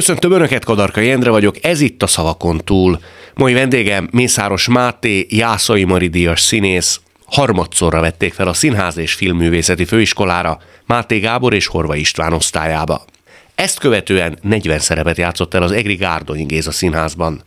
Köszöntöm Önöket, Kadarka Jendre vagyok, ez itt a Szavakon túl. Mai vendégem Mészáros Máté, Jászai Maridias színész, harmadszorra vették fel a Színház és Filmművészeti Főiskolára Máté Gábor és Horva István osztályába. Ezt követően 40 szerepet játszott el az Egri Gárdonyi Géza Színházban.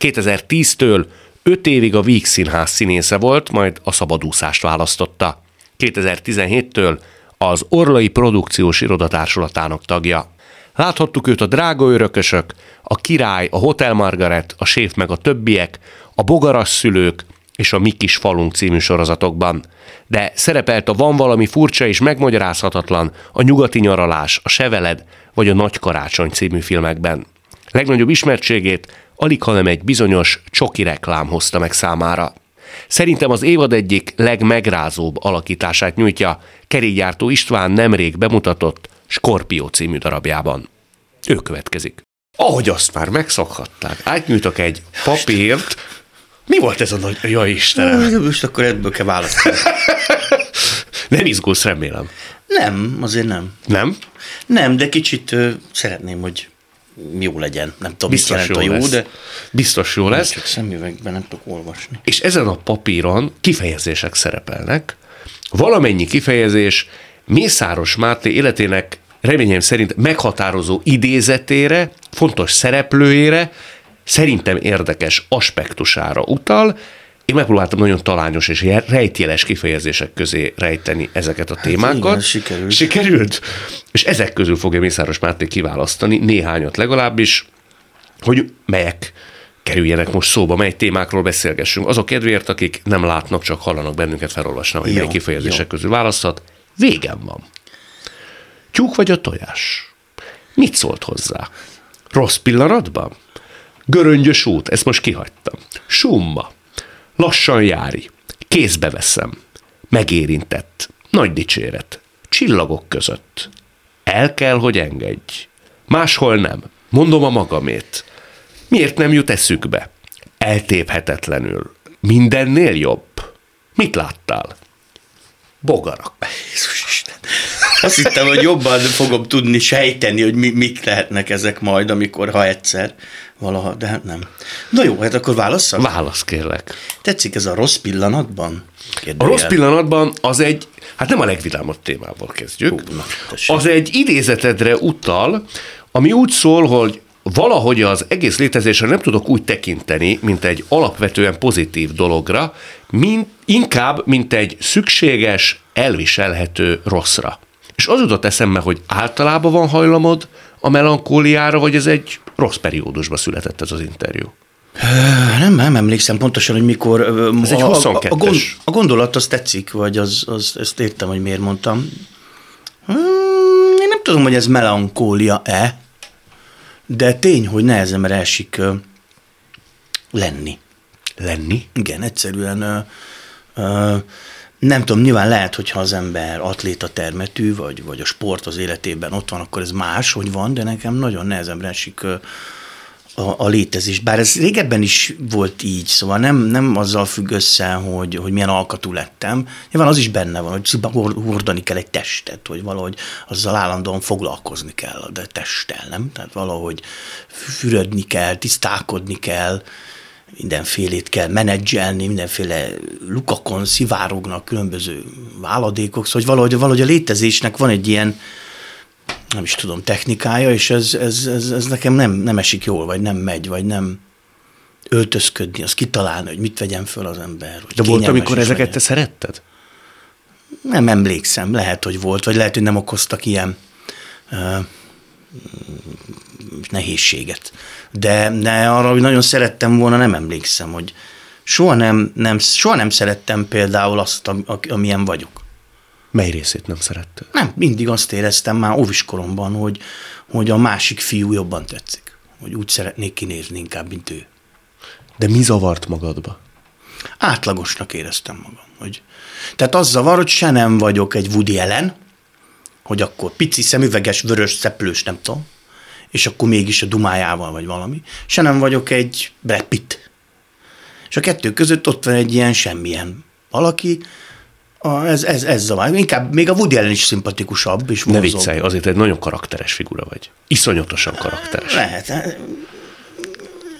2010-től 5 évig a Víg Színház színésze volt, majd a szabadúszást választotta. 2017-től az Orlai Produkciós Irodatársulatának tagja. Láthattuk őt a Drága Örökösök, a Király, a Hotel Margaret, a Séf meg a többiek, a Bogaras szülők és a Mi kis falunk című sorozatokban. De szerepelt a Van valami furcsa és megmagyarázhatatlan, a Nyugati nyaralás, a Seveled vagy a Nagy karácsony című filmekben. Legnagyobb ismertségét alig hanem egy bizonyos csoki reklám hozta meg számára. Szerintem az évad egyik legmegrázóbb alakítását nyújtja kerékgyártó István nemrég bemutatott Skorpió című darabjában. Ő következik. Ahogy azt már megszokhatták, átnyújtok egy papírt. Mi volt ez a nagy... Jaj, Istenem! Most akkor ebből kell választani. Nem izgulsz, remélem. Nem, azért nem. Nem? Nem, de kicsit ö, szeretném, hogy jó legyen. Nem tudom, Biztos mit jó, a jó, lesz. de Biztos jó lesz. csak szemüvegben nem tudok olvasni. És ezen a papíron kifejezések szerepelnek. Valamennyi kifejezés Mészáros Máté életének reményem szerint meghatározó idézetére, fontos szereplőjére, szerintem érdekes aspektusára utal. Én megpróbáltam nagyon talányos és rejtjeles kifejezések közé rejteni ezeket a témákat. igen, sikerült. Sikerült. És ezek közül fogja Mészáros Máté kiválasztani, néhányat legalábbis, hogy melyek kerüljenek most szóba, mely témákról beszélgessünk. Azok kedvéért, akik nem látnak, csak hallanak bennünket felolvasni, hogy Jó, mely kifejezések jó. közül választhat. Végem van. Tyúk vagy a tojás? Mit szólt hozzá? Rossz pillanatban? Göröngyös út, ezt most kihagytam. Summa. Lassan jári. Kézbe veszem. Megérintett. Nagy dicséret. Csillagok között. El kell, hogy engedj. Máshol nem. Mondom a magamét. Miért nem jut eszükbe? Eltéphetetlenül. Mindennél jobb. Mit láttál? Bogarak. Jézus Isten. Azt hittem, hogy jobban fogom tudni sejteni, hogy mi, mik lehetnek ezek majd, amikor, ha egyszer, valaha, de hát nem. Na jó, hát akkor válasszak? Válasz kérlek. Tetszik ez a rossz pillanatban? A Kérdőjel. rossz pillanatban az egy, hát nem a legvidámabb témával kezdjük. Hú, na, tessék. az egy idézetedre utal, ami úgy szól, hogy valahogy az egész létezésre nem tudok úgy tekinteni, mint egy alapvetően pozitív dologra, mint, inkább, mint egy szükséges, elviselhető rosszra. És az jutott eszembe, hogy általában van hajlamod a melankóliára, vagy ez egy rossz periódusban született ez az interjú. Nem, nem emlékszem pontosan, hogy mikor. Ez egy a, a, 22-es. a, gond, a gondolat az tetszik, vagy az, az, ezt értem, hogy miért mondtam. Hmm, én nem tudom, hogy ez melankólia-e, de tény, hogy nehezemre esik lenni. Lenni? Igen, egyszerűen ö, ö, nem tudom, nyilván lehet, hogyha az ember atléta termetű, vagy, vagy a sport az életében ott van, akkor ez más, hogy van, de nekem nagyon nehezemre esik ö, a, a létezés. Bár ez régebben is volt így, szóval nem, nem azzal függ össze, hogy, hogy milyen alkatú lettem. Nyilván az is benne van, hogy hordani kell egy testet, hogy valahogy azzal állandóan foglalkozni kell, de testtel, nem? Tehát valahogy fürödni kell, tisztálkodni kell, mindenfélét kell menedzselni, mindenféle lukakon szivárognak különböző váladékok, szóval hogy valahogy, valahogy a létezésnek van egy ilyen, nem is tudom, technikája, és ez, ez, ez, ez nekem nem, nem esik jól, vagy nem megy, vagy nem öltözködni, az kitalálni, hogy mit vegyen föl az ember. De volt, amikor ezeket legyen. te szeretted? Nem emlékszem, lehet, hogy volt, vagy lehet, hogy nem okoztak ilyen nehézséget. De, de arra, hogy nagyon szerettem volna, nem emlékszem, hogy soha nem, nem, soha nem szerettem például azt, amilyen vagyok. Mely részét nem szeretted? Nem, mindig azt éreztem már óviskoromban, hogy, hogy a másik fiú jobban tetszik. Hogy úgy szeretnék kinézni inkább, mint ő. De mi zavart magadba? Átlagosnak éreztem magam. Hogy, tehát az zavar, hogy se nem vagyok egy Woody Allen, hogy akkor pici szemüveges, vörös, szeplős, nem tudom, és akkor mégis a dumájával vagy valami, se nem vagyok egy Brad Pitt. És a kettő között ott van egy ilyen semmilyen valaki, A, ez, ez, ez zavar. Inkább még a Woody Allen is szimpatikusabb. És Ne vonzóbb. viccelj, azért egy nagyon karakteres figura vagy. Iszonyatosan karakteres. Lehet. hát,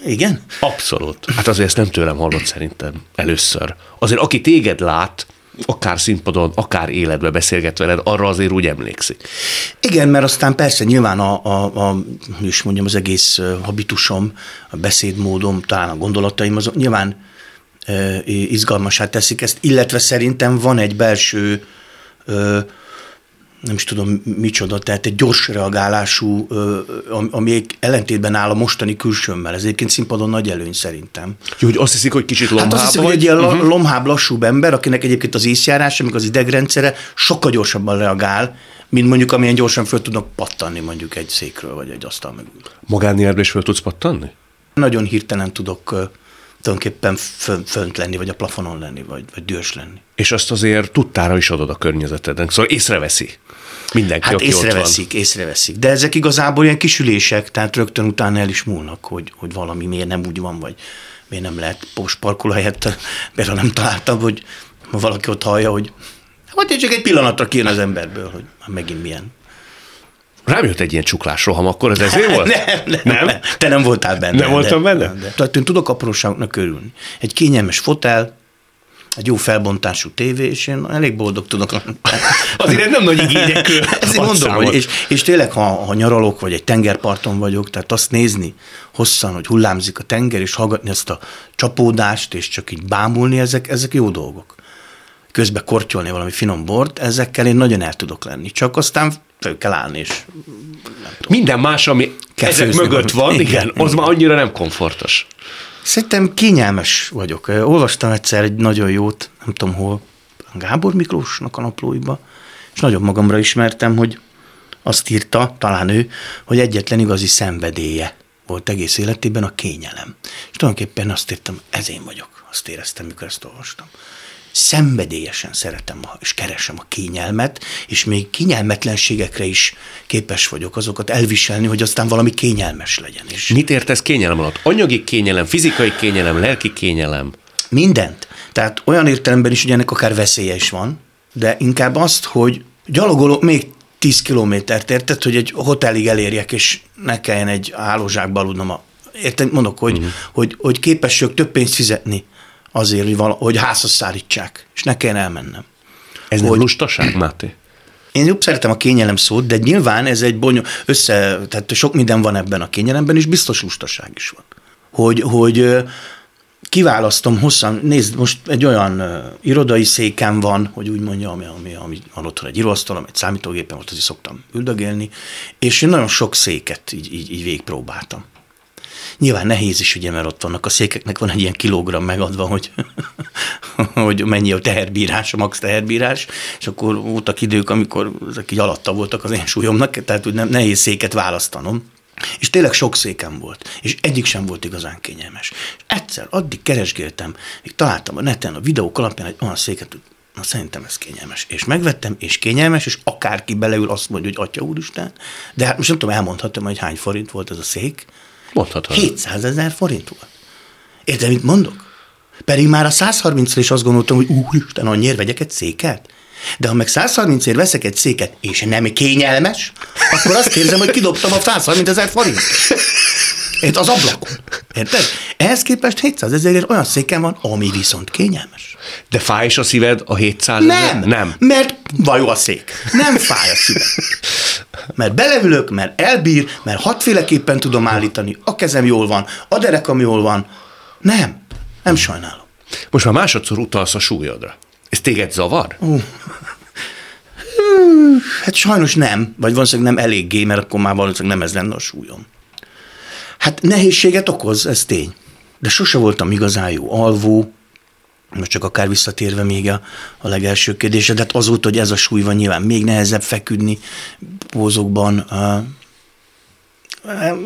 Igen? Abszolút. Hát azért ezt nem tőlem hallott szerintem először. Azért aki téged lát, akár színpadon, akár életbe beszélget veled, arra azért úgy emlékszik. Igen, mert aztán persze nyilván a, a, a is mondjam, az egész habitusom, a beszédmódom, talán a gondolataim, azok nyilván izgalmasá teszik ezt, illetve szerintem van egy belső, nem is tudom micsoda, tehát egy gyors reagálású, ami ellentétben áll a mostani külsőmmel. Ez egyébként színpadon nagy előny szerintem. Jó, hogy azt hiszik, hogy kicsit Hát lomhába azt hiszem, hogy egy ilyen uh-huh. lomhább, lassúbb ember, akinek egyébként az észjárása, meg az idegrendszere sokkal gyorsabban reagál, mint mondjuk amilyen gyorsan föl tudnak pattanni mondjuk egy székről, vagy egy asztal mögül. Magánéletbe is föl tudsz pattanni? Nagyon hirtelen tudok tulajdonképpen fön, fönt lenni, vagy a plafonon lenni, vagy, vagy dühös lenni. És azt azért tudtára is adod a környezetednek, szóval észreveszi. Mindenki, Hát aki ott van. észreveszik, észreveszik. De ezek igazából ilyen kisülések, tehát rögtön utána el is múlnak, hogy, hogy valami miért nem úgy van, vagy miért nem lehet post parkolóhelyet, például nem találtam, hogy ha valaki ott hallja, hogy vagy csak egy pillanatra kijön az emberből, hogy már megint milyen. Rám jött egy ilyen csuklás roham, akkor ez ezért volt? Nem, nem, nem, nem. Te nem voltál benne. Nem voltam benne? De. Tehát én tudok apróságoknak örülni. Egy kényelmes fotel, egy jó felbontású tévé, és én elég boldog tudok lenni. Azért nem nagy igényekről. Ezért mondom, hogy és, és tényleg, ha, ha nyaralok, vagy egy tengerparton vagyok, tehát azt nézni hosszan, hogy hullámzik a tenger, és hallgatni ezt a csapódást, és csak így bámulni, ezek, ezek jó dolgok. Közben kortyolni valami finom bort, ezekkel én nagyon el tudok lenni. Csak aztán fel kell állni, és Minden más, ami Kell ezek mögött van, valamit. igen, Igen. az már annyira nem komfortos. Szerintem kényelmes vagyok. Olvastam egyszer egy nagyon jót, nem tudom hol, Gábor Miklósnak a naplóiba, és nagyon magamra ismertem, hogy azt írta, talán ő, hogy egyetlen igazi szenvedélye volt egész életében a kényelem. És tulajdonképpen azt írtam, ez én vagyok. Azt éreztem, mikor ezt olvastam. Szenvedélyesen szeretem és keresem a kényelmet, és még kényelmetlenségekre is képes vagyok azokat elviselni, hogy aztán valami kényelmes legyen. És Mit értesz kényelem alatt? Anyagi kényelem, fizikai kényelem, lelki kényelem. Mindent. Tehát olyan értelemben is, hogy ennek akár veszélye is van, de inkább azt, hogy gyalogolok még 10 kilométert, érted, hogy egy hotelig elérjek, és ne kelljen egy hálózsákba aludnom. A, érted, mondok, hogy, uh-huh. hogy, hogy képes vagyok több pénzt fizetni azért, hogy, vala, hogy házhoz szállítsák, és ne kelljen elmennem. Ez nem Hogy- lustaság, Máté? Én jobb szeretem a kényelem szót, de nyilván ez egy bonyol, össze, tehát sok minden van ebben a kényelemben, és biztos lustaság is van. Hogy, hogy kiválasztom hosszan, nézd, most egy olyan uh, irodai székem van, hogy úgy mondjam, ami, ami, ami van otthon egy íróasztalom, egy számítógépem, ott azért szoktam üldögélni, és én nagyon sok széket így, így, így végigpróbáltam. Nyilván nehéz is, ugye, mert ott vannak a székeknek, van egy ilyen kilogramm megadva, hogy, hogy mennyi a teherbírás, a max teherbírás, és akkor voltak idők, amikor ezek így alatta voltak az én súlyomnak, tehát úgy nem, nehéz széket választanom. És tényleg sok székem volt, és egyik sem volt igazán kényelmes. És egyszer addig keresgéltem, még találtam a neten a videók alapján egy olyan széket, hogy na szerintem ez kényelmes. És megvettem, és kényelmes, és akárki beleül azt mondja, hogy atya úristen, de hát most nem tudom, elmondhatom, hogy hány forint volt ez a szék. Mondhatod. 700 ezer forint volt. Érted, mit mondok? Pedig már a 130 is azt gondoltam, hogy úristen, annyiért vegyek egy széket? De ha meg 130 ér veszek egy széket, és nem kényelmes, akkor azt érzem, hogy kidobtam a 130 ezer forint. Érted? Az ablakon. Érted? Ehhez képest 700 ezerért olyan székem van, ami viszont kényelmes. De fáj is a szíved a 700 ezer? Nem, Nem. mert vajó a szék. Nem fáj a szívem. Mert beleülök, mert elbír, mert hatféleképpen tudom állítani, a kezem jól van, a derekam jól van. Nem, nem sajnálom. Most már másodszor utalsz a súlyodra. Ez téged zavar? Hát sajnos nem, vagy valószínűleg nem eléggé, mert akkor már valószínűleg nem ez lenne a súlyom. Hát nehézséget okoz, ez tény. De sose voltam igazán jó alvó, most csak akár visszatérve még a, a legelső kérdésre, de hát azóta, hogy ez a súly van, nyilván még nehezebb feküdni pózokban. Uh,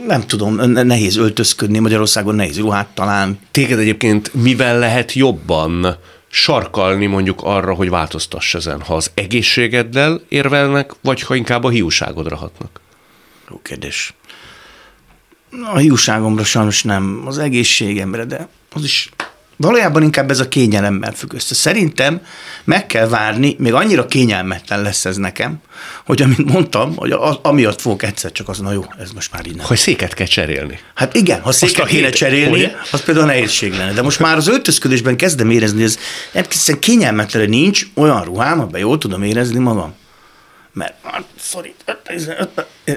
nem tudom, ne- nehéz öltözködni, Magyarországon nehéz ruhát találni. Téged egyébként mivel lehet jobban sarkalni mondjuk arra, hogy változtass ezen, ha az egészségeddel érvelnek, vagy ha inkább a hiúságodra hatnak? Jó kérdés. A hiúságomra sajnos nem, az egészségemre, de az is Valójában inkább ez a kényelemmel függ össze. Szerintem meg kell várni, még annyira kényelmetlen lesz ez nekem, hogy amint mondtam, hogy az, amiatt fogok egyszer csak az, na jó, ez most már nem. Hogy széket kell cserélni. Hát igen, ha széket kéne hét, cserélni, ugye? az például nehézség lenne. De most már az öltözködésben kezdem érezni, hogy ez nem kényelmetlen, nincs olyan ruhám, amiben jól tudom érezni magam mert hát, sorry,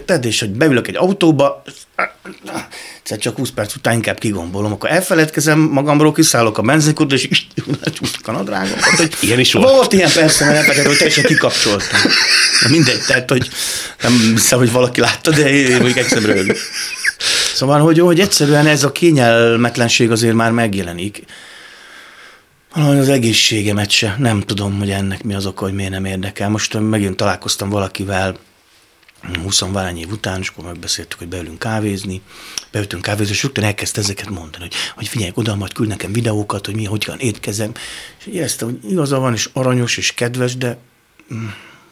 tedd és hogy beülök egy autóba, egyszer csak 20 perc után inkább kigombolom, akkor elfeledkezem magamról, kiszállok a benzinkút, és lecsúsztak a nadrágomat. Hogy ilyen is volt. Volt ilyen persze, mert elfelejtettem, hogy teljesen kikapcsoltam. Na mindegy, tehát, hogy nem hiszem, hogy valaki látta, de én még egyszer. Szóval, hogy, hogy egyszerűen ez a kényelmetlenség azért már megjelenik. Valahogy az egészségemet se. Nem tudom, hogy ennek mi az oka, hogy miért nem érdekel. Most megint találkoztam valakivel 20 valány év után, és akkor megbeszéltük, hogy beülünk kávézni, beültünk kávézni, és rögtön elkezdte ezeket mondani, hogy, hogy figyelj, oda majd küld nekem videókat, hogy mi, hogyan étkezem. És éreztem, hogy igaza van, és aranyos, és kedves, de hm,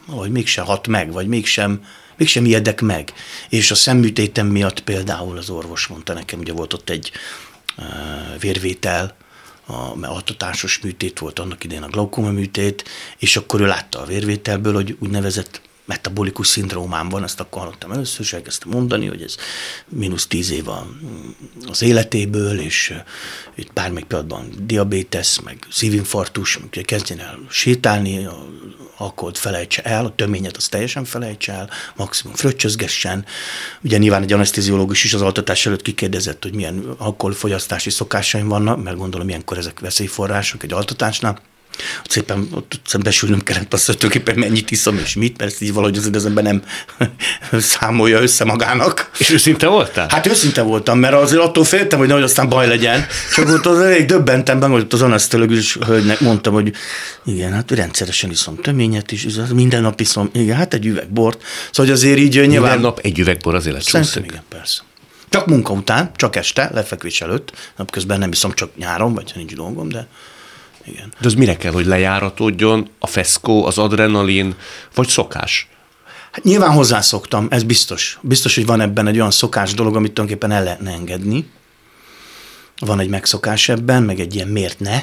valahogy mégsem hat meg, vagy mégsem, mégsem ijedek meg. És a szemműtétem miatt például az orvos mondta nekem, ugye volt ott egy uh, vérvétel, a, altatásos műtét volt annak idején a glaukoma műtét, és akkor ő látta a vérvételből, hogy úgynevezett metabolikus szindrómám van, ezt akkor hallottam először, és elkezdtem mondani, hogy ez mínusz tíz év az életéből, és itt bármelyik pillanatban diabétesz, meg szívinfarktus, meg kezdjen el sétálni, alkoholt felejtse el, a töményet az teljesen felejtse el, maximum fröccsözgessen. Ugye nyilván egy anesteziológus is az altatás előtt kikérdezett, hogy milyen alkoholfogyasztási szokásaim vannak, mert gondolom ilyenkor ezek veszélyforrások egy altatásnál ott szépen ott szembesülnöm kellett azt, hogy tulajdonképpen mennyit iszom és mit, mert ezt így valahogy az ember nem számolja össze magának. És őszinte voltál? Hát őszinte voltam, mert azért attól féltem, hogy nehogy aztán baj legyen. Csak ott az elég döbbentem, hogy az anasztológus hölgynek mondtam, hogy igen, hát rendszeresen iszom töményet is, minden nap iszom, igen, hát egy üveg bort. Szóval azért így nyilván... Minden nap egy üveg bor az élet Szerintem igen, persze. Csak munka után, csak este, lefekvés előtt, napközben nem iszom csak nyáron, vagy ha nincs dolgom, de igen. De az mire kell, hogy lejáratódjon a feszkó, az adrenalin, vagy szokás? Hát nyilván hozzászoktam, ez biztos. Biztos, hogy van ebben egy olyan szokás dolog, amit tulajdonképpen el lehetne engedni. Van egy megszokás ebben, meg egy ilyen miért ne.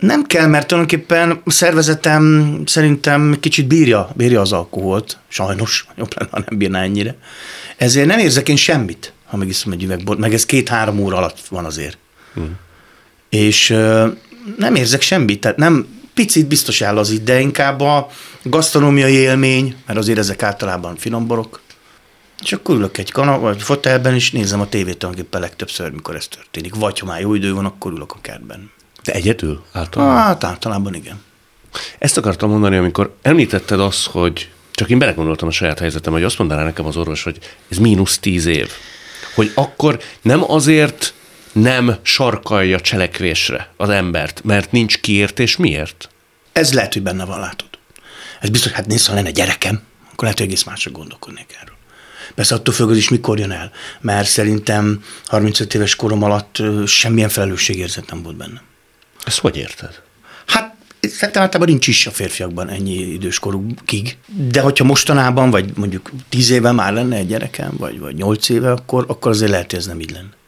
Nem kell, mert tulajdonképpen a szervezetem szerintem kicsit bírja, bírja az alkoholt. Sajnos, jobb lenne, ha nem bírná ennyire. Ezért nem érzek én semmit, ha megiszom egy üvegbort, meg ez két-három óra alatt van azért. Hmm. És nem érzek semmit, tehát nem, picit biztos áll az de inkább a gasztronómiai élmény, mert azért ezek általában finomborok, és akkor ülök egy kana, vagy fotelben, és nézem a tévét tulajdonképpen legtöbbször, mikor ez történik. Vagy ha már jó idő van, akkor ülök a kertben. De egyedül? Általában? Hát általában igen. Ezt akartam mondani, amikor említetted azt, hogy csak én belegondoltam a saját helyzetem, hogy azt mondaná nekem az orvos, hogy ez mínusz tíz év. Hogy akkor nem azért nem sarkalja cselekvésre az embert, mert nincs kiértés miért? Ez lehet, hogy benne van, látod. Ez biztos, hát nézd, ha lenne gyerekem, akkor lehet, hogy egész másra gondolkodnék erről. Persze attól függ, is mikor jön el, mert szerintem 35 éves korom alatt semmilyen felelősségérzet nem volt benne. Ezt hogy érted? Hát szerintem általában nincs is a férfiakban ennyi időskorukig. De hogyha mostanában, vagy mondjuk 10 éve már lenne egy gyerekem, vagy, vagy 8 éve, akkor, akkor azért lehet, hogy ez nem így lenne.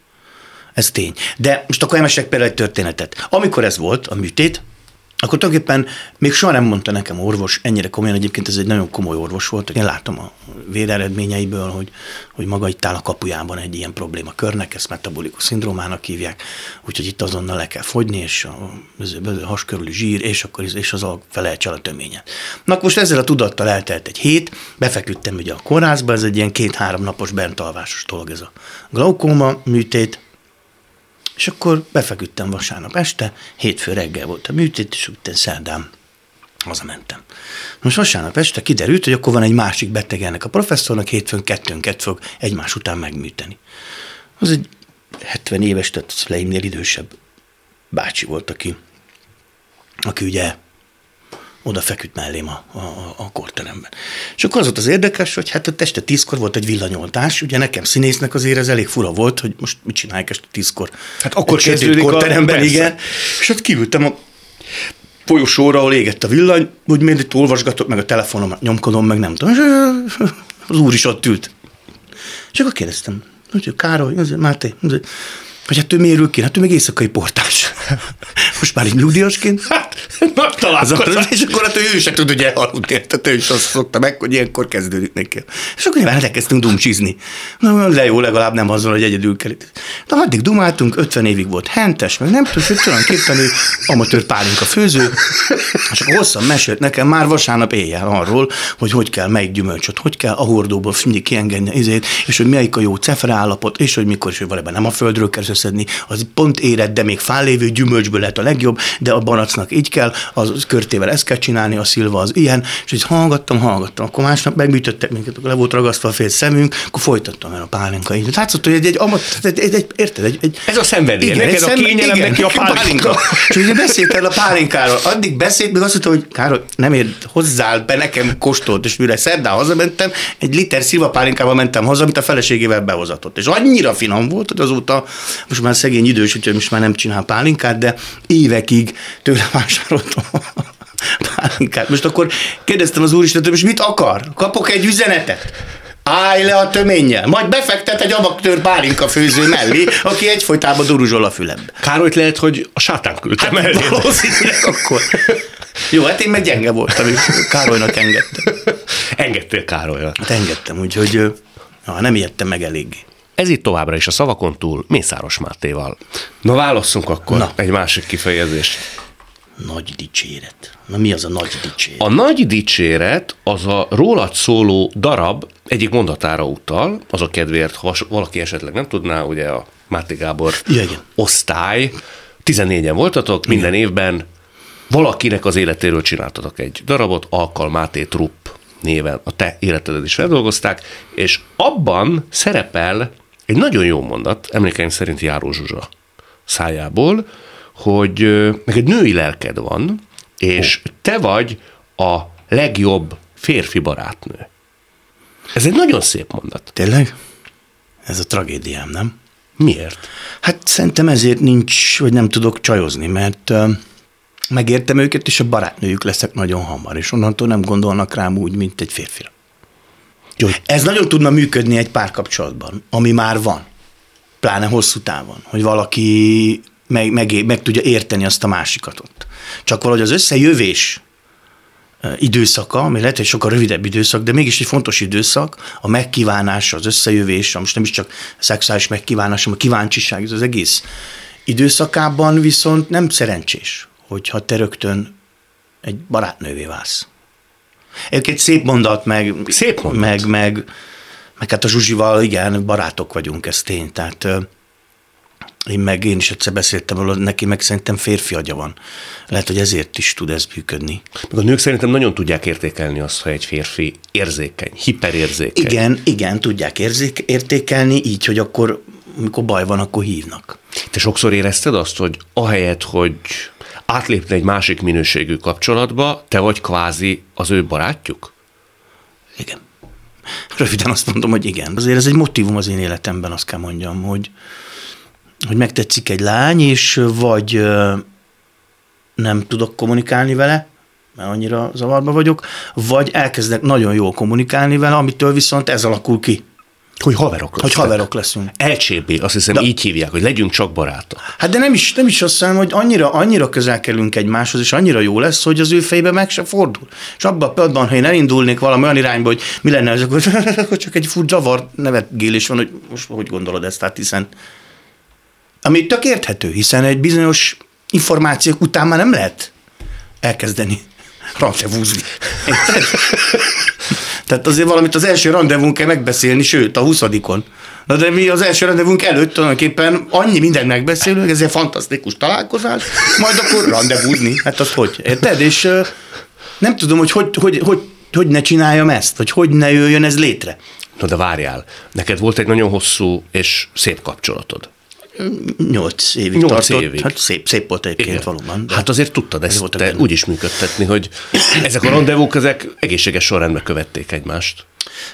Ez tény. De most akkor elmesek például egy történetet. Amikor ez volt, a műtét, akkor tulajdonképpen még soha nem mondta nekem orvos, ennyire komolyan, egyébként ez egy nagyon komoly orvos volt, én látom a véreredményeiből, hogy, hogy maga itt áll a kapujában egy ilyen probléma körnek, ezt metabolikus szindrómának hívják, úgyhogy itt azonnal le kell fogyni, és a, a has körüli zsír, és akkor és az a felejts el a töményet. Na most ezzel a tudattal eltelt egy hét, befeküdtem ugye a kórházba, ez egy ilyen két-három napos bentalvásos dolog ez a glaukóma műtét, és akkor befeküdtem vasárnap este, hétfő reggel volt a műtét, és utána szerdán hazamentem. Most vasárnap este kiderült, hogy akkor van egy másik beteg ennek a professzornak, hétfőn kettőnket fog egymás után megműteni. Az egy 70 éves, tehát Szleimnél idősebb bácsi volt, aki, aki ugye oda feküdt mellém a, a, a korteremben. És akkor az volt az érdekes, hogy hát a este tízkor volt egy villanyoltás, ugye nekem színésznek azért ez elég fura volt, hogy most mit csinálják este tízkor. Hát akkor kezdődik korteremben, a... igen. És ott kívültem a folyosóra, ahol égett a villany, hogy miért itt olvasgatok, meg a telefonom nyomkodom, meg nem tudom. És az úr is ott ült. És akkor kérdeztem, hogy Károly, Máté, hogy hát ő miért ki? Hát ő még éjszakai portás. most már így nyugdíjasként. Hát, találkozás. És akkor hát ő se tud, hogy elaludt, érted? Ő is azt szokta meg, hogy ilyenkor kezdődik neki. És akkor nyilván elkezdtünk dumcsizni. Na, de jó, legalább nem azon, hogy egyedül kell. Na, addig dumáltunk, 50 évig volt hentes, meg nem tudom, tulajdonképpen ő amatőr pálinka főző, és akkor hosszan mesélt nekem már vasárnap éjjel arról, hogy hogy kell melyik gyümölcsöt, hogy kell a hordóból mindig kiengedni izét, és hogy melyik a jó cefre állapot, és hogy mikor is, hogy valójában nem a földről kell összeszedni, az pont éred, de még fállévő gyümölcsből lehet a legjobb, de a baracnak így kell, az körtével ezt kell csinálni, a szilva az ilyen, és így hallgattam, hallgattam, akkor másnap megműtöttek minket, le volt ragasztva a fél szemünk, akkor folytattam el a pálinka. Így látszott, hogy egy, egy, egy, egy, egy érted, egy, egy, Ez a szenvedély, igen, neked a kényelem, igen, neki a pálinka. És ugye beszéltél a pálinkáról. Addig beszélt, még azt mondta, hogy Károly, nem ér, hozzál be nekem kóstolt, és mire szerdán hazamentem, egy liter szilva pálinkával mentem haza, amit a feleségével behozatott. És annyira finom volt, hogy azóta most már szegény idős, úgyhogy most már nem csinál pálinkát, de évekig tőle vásároltam pálinkát. Most akkor kérdeztem az úristen, most mit akar? Kapok egy üzenetet? Állj le a töménnyel, majd befektet egy amatőr pálinka főző mellé, aki egyfolytában duruzsol a fülembe. Károlyt lehet, hogy a sátán küldte hát, mellé. Valószínűleg akkor. Jó, hát én meg gyenge voltam, és Károlynak engedtem. Engedtél Károlyra. Hát engedtem, úgyhogy na, nem ijedtem meg eléggé. Ez itt továbbra is a szavakon túl Mészáros Mátéval. Na válasszunk akkor Na. egy másik kifejezést. Nagy dicséret. Na mi az a nagy dicséret? A nagy dicséret az a rólad szóló darab egyik mondatára utal, az a kedvéért, ha valaki esetleg nem tudná, ugye a Máté Gábor Ja, igen. osztály, 14-en voltatok, minden évben valakinek az életéről csináltatok egy darabot, Alkal Máté Trupp néven a te életedet is feldolgozták, és abban szerepel egy nagyon jó mondat, emlékeim szerint Járó Zsuzsa szájából, hogy meg egy női lelked van, és te vagy a legjobb férfi barátnő. Ez egy nagyon szép mondat. Tényleg? Ez a tragédiám, nem? Miért? Hát szerintem ezért nincs, vagy nem tudok csajozni, mert megértem őket, és a barátnőjük leszek nagyon hamar, és onnantól nem gondolnak rám úgy, mint egy férfira. Jó, Ez nagyon tudna működni egy párkapcsolatban, ami már van, pláne hosszú távon, hogy valaki meg, meg, meg tudja érteni azt a másikat ott. Csak valahogy az összejövés időszaka, ami lehet, hogy sokkal rövidebb időszak, de mégis egy fontos időszak, a megkívánás, az összejövés, most nem is csak szexuális megkívánás, hanem a kíváncsiság, ez az egész időszakában viszont nem szerencsés, hogyha te rögtön egy barátnővé válsz. Egyébként szép mondat, meg, Szép mondat. meg, meg, meg hát a Zsuzsival, igen, barátok vagyunk, ez tény. Tehát én meg én is egyszer beszéltem róla, neki meg szerintem férfi agya van. Lehet, hogy ezért is tud ez működni. meg a nők szerintem nagyon tudják értékelni azt, hogy egy férfi érzékeny, hiperérzékeny. Igen, igen, tudják érzék, értékelni, így, hogy akkor, amikor baj van, akkor hívnak. Te sokszor érezted azt, hogy ahelyett, hogy átlépne egy másik minőségű kapcsolatba, te vagy kvázi az ő barátjuk? Igen. Röviden azt mondom, hogy igen. Azért ez egy motivum az én életemben, azt kell mondjam, hogy, hogy megtetszik egy lány, és vagy nem tudok kommunikálni vele, mert annyira zavarba vagyok, vagy elkezdek nagyon jól kommunikálni vele, amitől viszont ez alakul ki, Hogy haverok hogy lesztek. haverok leszünk. LCB, azt hiszem De- így hívják, hogy legyünk csak barátok. Hát de nem is, nem is azt mondom, hogy annyira, annyira közel kerülünk egymáshoz, és annyira jó lesz, hogy az ő fejbe meg se fordul. És abban a pillanatban, ha én elindulnék valami olyan irányba, hogy mi lenne ez, akkor, akkor csak egy fut zavar nevetgélés van, hogy most hogy gondolod ezt, hát hiszen ami tök érthető, hiszen egy bizonyos információk után már nem lehet elkezdeni rendezvúzni. Tehát azért valamit az első rendezvún kell megbeszélni, sőt, a 20 Na de mi az első rendezvunk előtt tulajdonképpen annyi mindent megbeszélünk, ez egy fantasztikus találkozás, majd akkor rendezvúzni. Hát az hogy? Érted? És nem tudom, hogy hogy, hogy, hogy, hogy ne csináljam ezt, hogy hogy ne jöjjön ez létre. No de várjál, neked volt egy nagyon hosszú és szép kapcsolatod. Nyolc évig Nyolc tartott. évig. Hát szép, szép volt egyébként valóban. de- Hát azért tudtad Ez ezt te benne. úgy is működtetni, hogy ezek a rendezvúk, ezek egészséges sorrendben követték egymást.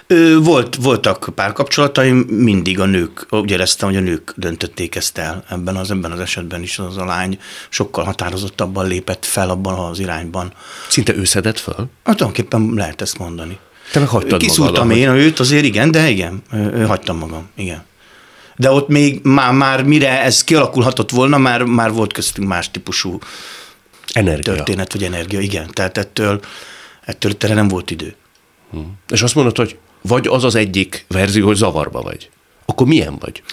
Ö, volt, voltak párkapcsolataim, mindig a nők, úgy éreztem, hogy a nők döntötték ezt el ebben az, ebben az esetben is az a lány sokkal határozottabban lépett fel abban az irányban. Szinte ő szedett föl? Hát tulajdonképpen lehet ezt mondani. Te meg hagytad Kiszúrtam magadat, én őt, azért igen, de igen, hagytam magam, igen. De ott még már, már mire ez kialakulhatott volna, már, már volt köztünk más típusú Energia. történet vagy energia, igen. Tehát ettől, ettől erre nem volt idő. És azt mondod, hogy vagy az az egyik verzió, hogy zavarba vagy. Akkor milyen vagy?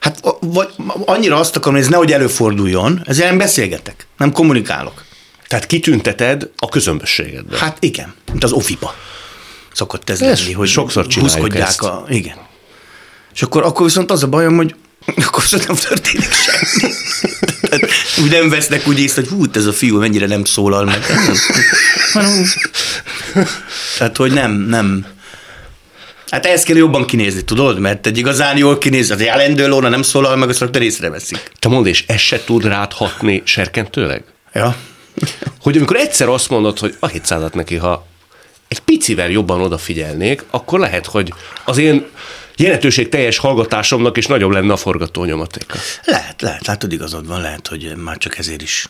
Hát vagy annyira azt akarom, hogy ez nehogy előforduljon, ezért nem beszélgetek, nem kommunikálok. Tehát kitünteted a közömbösségedbe. Hát igen, mint az ofiba szokott ez Ez lenni, hogy sokszor húzkodják ezt. A, igen. És akkor, akkor viszont az a bajom, hogy akkor viszont nem történik semmi. Tehát úgy nem vesznek úgy észre, hogy hú, ez a fiú mennyire nem szólal meg. Tehát, hogy nem, nem. Hát ezt kell jobban kinézni, tudod? Mert egy igazán jól kinéz, az jelendő lóna nem szólal meg, azt rögtön észreveszik. Te mondd, és ez se tud rád hatni serkentőleg? Ja. Hogy amikor egyszer azt mondod, hogy a 700 neki, ha egy picivel jobban odafigyelnék, akkor lehet, hogy az én jelentőség teljes hallgatásomnak is nagyobb lenne a forgatónyomatéka. Lehet, lehet, látod, igazad van, lehet, hogy már csak ezért is.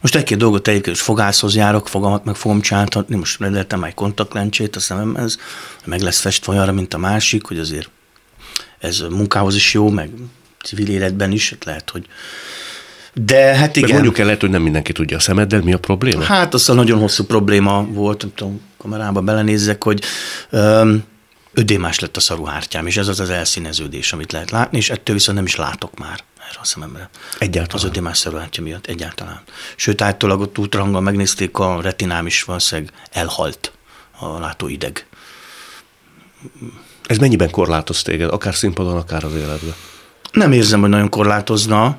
Most egy-két dolgot egyébként fogászhoz járok, fogamat meg fogom csináltatni, most rendeltem egy kontaktlencsét a szememhez, meg lesz festve olyanra, mint a másik, hogy azért ez munkához is jó, meg civil életben is, hát lehet, hogy de hát Meg igen. mondjuk el lehet, hogy nem mindenki tudja a szemeddel, mi a probléma? Hát az a nagyon hosszú probléma volt, nem tudom, kamerába belenézzek, hogy öm, ödémás lett a szaruhártyám, és ez az az elszíneződés, amit lehet látni, és ettől viszont nem is látok már erre a szememre. Egyáltalán? Az ödémás szaruhártya miatt egyáltalán. Sőt, állítólag ott ultrahanggal megnézték, a retinám is valószínűleg elhalt a látóideg. Ez mennyiben korlátoz téged, akár színpadon, akár az életben? Nem érzem, hogy nagyon korlátozna.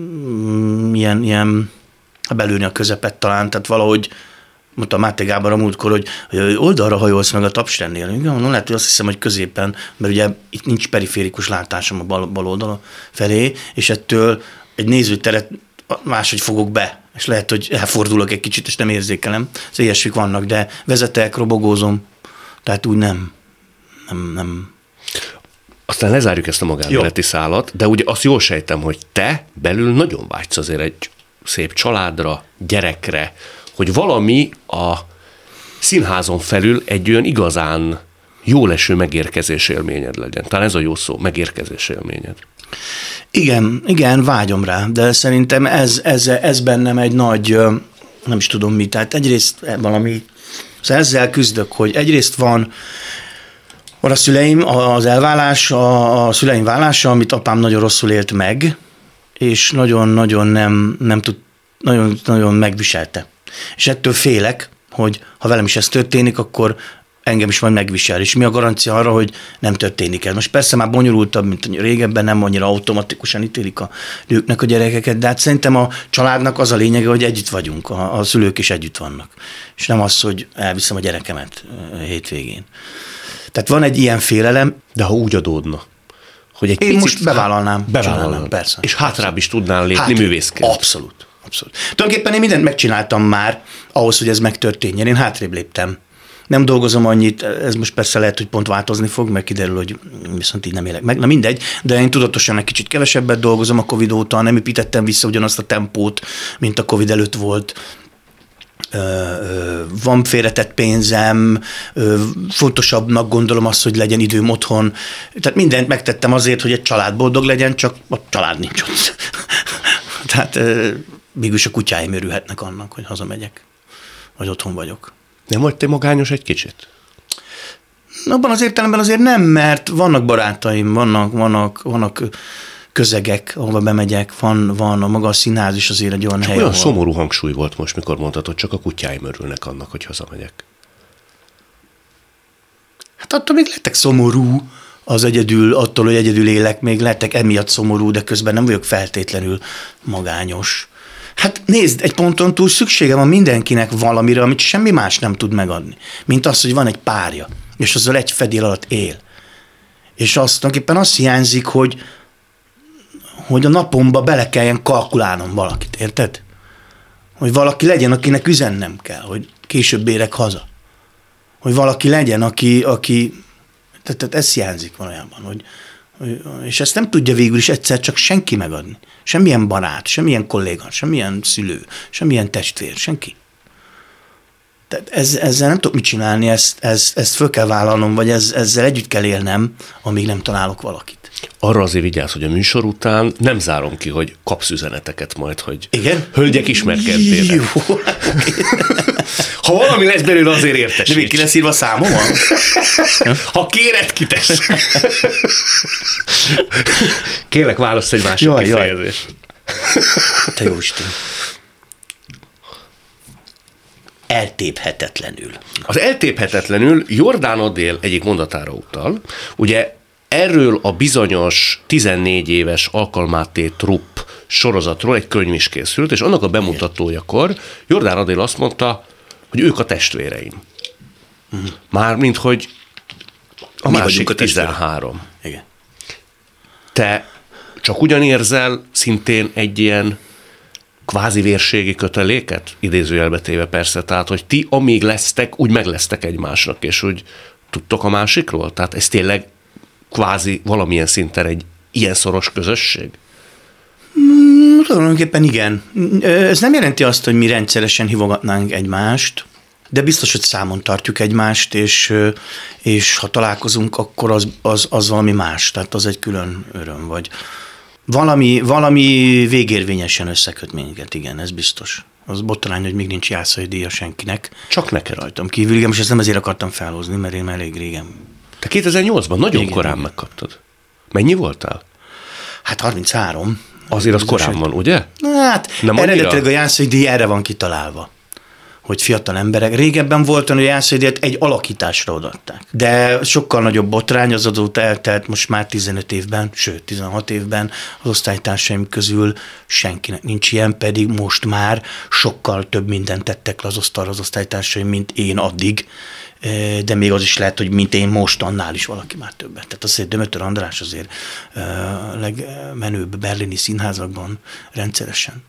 Mm, Ilyen, ilyen belülni a közepet talán, tehát valahogy mondta Máté Gábor a múltkor, hogy, hogy oldalra hajolsz meg a tapsrennél. Igen, mondom, lehet, hogy azt hiszem, hogy középen, mert ugye itt nincs periférikus látásom a bal, bal oldala felé, és ettől egy nézőteret máshogy fogok be, és lehet, hogy elfordulok egy kicsit, és nem érzékelem. Ez ilyesmik vannak, de vezetek, robogózom, tehát úgy nem, nem, nem, Aztán lezárjuk ezt a magánéleti szálat, de ugye azt jól sejtem, hogy te belül nagyon vágysz azért egy szép családra, gyerekre, hogy valami a színházon felül egy olyan igazán jó leső megérkezés élményed legyen. Talán ez a jó szó, megérkezés élményed. Igen, igen, vágyom rá, de szerintem ez, ez, ez bennem egy nagy, nem is tudom mi, tehát egyrészt valami, szóval ezzel küzdök, hogy egyrészt van, van a szüleim, az elvállás, a, a szüleim vállása, amit apám nagyon rosszul élt meg, és nagyon-nagyon nem, nem tud, nagyon, nagyon megviselte. És ettől félek, hogy ha velem is ez történik, akkor engem is majd megvisel. És mi a garancia arra, hogy nem történik ez? Most persze már bonyolultabb, mint régebben, nem annyira automatikusan ítélik a nőknek a gyerekeket, de hát szerintem a családnak az a lényege, hogy együtt vagyunk, a, a szülők is együtt vannak. És nem az, hogy elviszem a gyerekemet ö, hétvégén. Tehát van egy ilyen félelem, De ha úgy adódna, hogy egy Én picit most bevállalnám, bevállalnám, csinálnám, persze. És hátrább is tudnál lépni Hát, művészként. Abszolút. Abszolút. Tulajdonképpen én mindent megcsináltam már ahhoz, hogy ez megtörténjen. Én hátrébb léptem. Nem dolgozom annyit, ez most persze lehet, hogy pont változni fog, mert kiderül, hogy viszont így nem élek meg. Na mindegy, de én tudatosan egy kicsit kevesebbet dolgozom a Covid óta, nem építettem vissza ugyanazt a tempót, mint a Covid előtt volt van félretett pénzem, fontosabbnak gondolom azt, hogy legyen időm otthon. Tehát mindent megtettem azért, hogy egy család boldog legyen, csak a család nincs ott. Tehát mégis a kutyáim örülhetnek annak, hogy hazamegyek, vagy otthon vagyok. Nem vagy te magányos egy kicsit? Abban az értelemben azért nem, mert vannak barátaim, vannak, vannak, vannak közegek, ahova bemegyek, van, van a maga a színház is azért egy olyan hely, Olyan ahol- szomorú hangsúly volt most, mikor mondtad, hogy csak a kutyáim örülnek annak, hogy hazamegyek. Hát attól még lettek szomorú, az egyedül, attól, hogy egyedül élek, még lettek emiatt szomorú, de közben nem vagyok feltétlenül magányos. Hát nézd, egy ponton túl szüksége van mindenkinek valamire, amit semmi más nem tud megadni. Mint az, hogy van egy párja, és azzal egy fedél alatt él. És azt tulajdonképpen azt hiányzik, hogy, hogy a napomba bele kelljen kalkulálnom valakit, érted? Hogy valaki legyen, akinek üzennem kell, hogy később érek haza hogy valaki legyen, aki, aki tehát, tehát ez hiányzik valójában, hogy, és ezt nem tudja végül is egyszer csak senki megadni. Semmilyen barát, semmilyen kolléga, semmilyen szülő, semmilyen testvér, senki. Tehát ez, ezzel nem tudok mit csinálni, ezt, ezt, ezt föl kell vállalnom, vagy ez, ezzel együtt kell élnem, amíg nem találok valakit. Arra azért vigyázz, hogy a műsor után nem zárom ki, hogy kapsz üzeneteket majd, hogy Igen? hölgyek ismerkedtének. Jó. Ha valami lesz belőle, azért De még értesíts. ki lesz írva számom? Ha kéred, kitesz. Kérlek, választ egy másik Jaj, jaj. kifejezést. Te jó Isten. Eltéphetetlenül. Az eltéphetetlenül Jordán Adél egyik mondatára utal. Ugye erről a bizonyos 14 éves alkalmáté trupp sorozatról egy könyv is készült, és annak a bemutatójakor Jordán Adél azt mondta, hogy ők a testvéreim. Mármint, hogy a Mi másik a testvérek. 13. Igen. Te csak ugyan érzel szintén egy ilyen kvázi vérségi köteléket, idézőjelbe téve persze, tehát, hogy ti amíg lesztek, úgy meg lesztek egymásnak, és úgy tudtok a másikról? Tehát ez tényleg kvázi valamilyen szinten egy ilyen szoros közösség? Tulajdonképpen igen. Ez nem jelenti azt, hogy mi rendszeresen hívogatnánk egymást, de biztos, hogy számon tartjuk egymást, és, és ha találkozunk, akkor az, az, az valami más, tehát az egy külön öröm, vagy valami, valami végérvényesen összeköt minket, igen, ez biztos. Az botrány, hogy még nincs jászai díja senkinek. Csak neked. Rajtam kívül, igen, most ezt nem ezért akartam felhozni, mert én elég régen. Te 2008-ban nagyon Igen, korán igen. megkaptad. Mennyi voltál? Hát 33. Azért az korán van, ugye? Hát Nem eredetileg a Jászai díj erre van kitalálva hogy fiatal emberek. Régebben volt olyan, hogy a Jászai egy alakításra odaadták. De sokkal nagyobb botrány az azóta eltelt most már 15 évben, sőt 16 évben az osztálytársaim közül senkinek nincs ilyen, pedig most már sokkal több mindent tettek le az asztalra az osztálytársaim, mint én addig. De még az is lehet, hogy mint én most, annál is valaki már többet. Tehát azért Dömötör András azért a legmenőbb berlini színházakban rendszeresen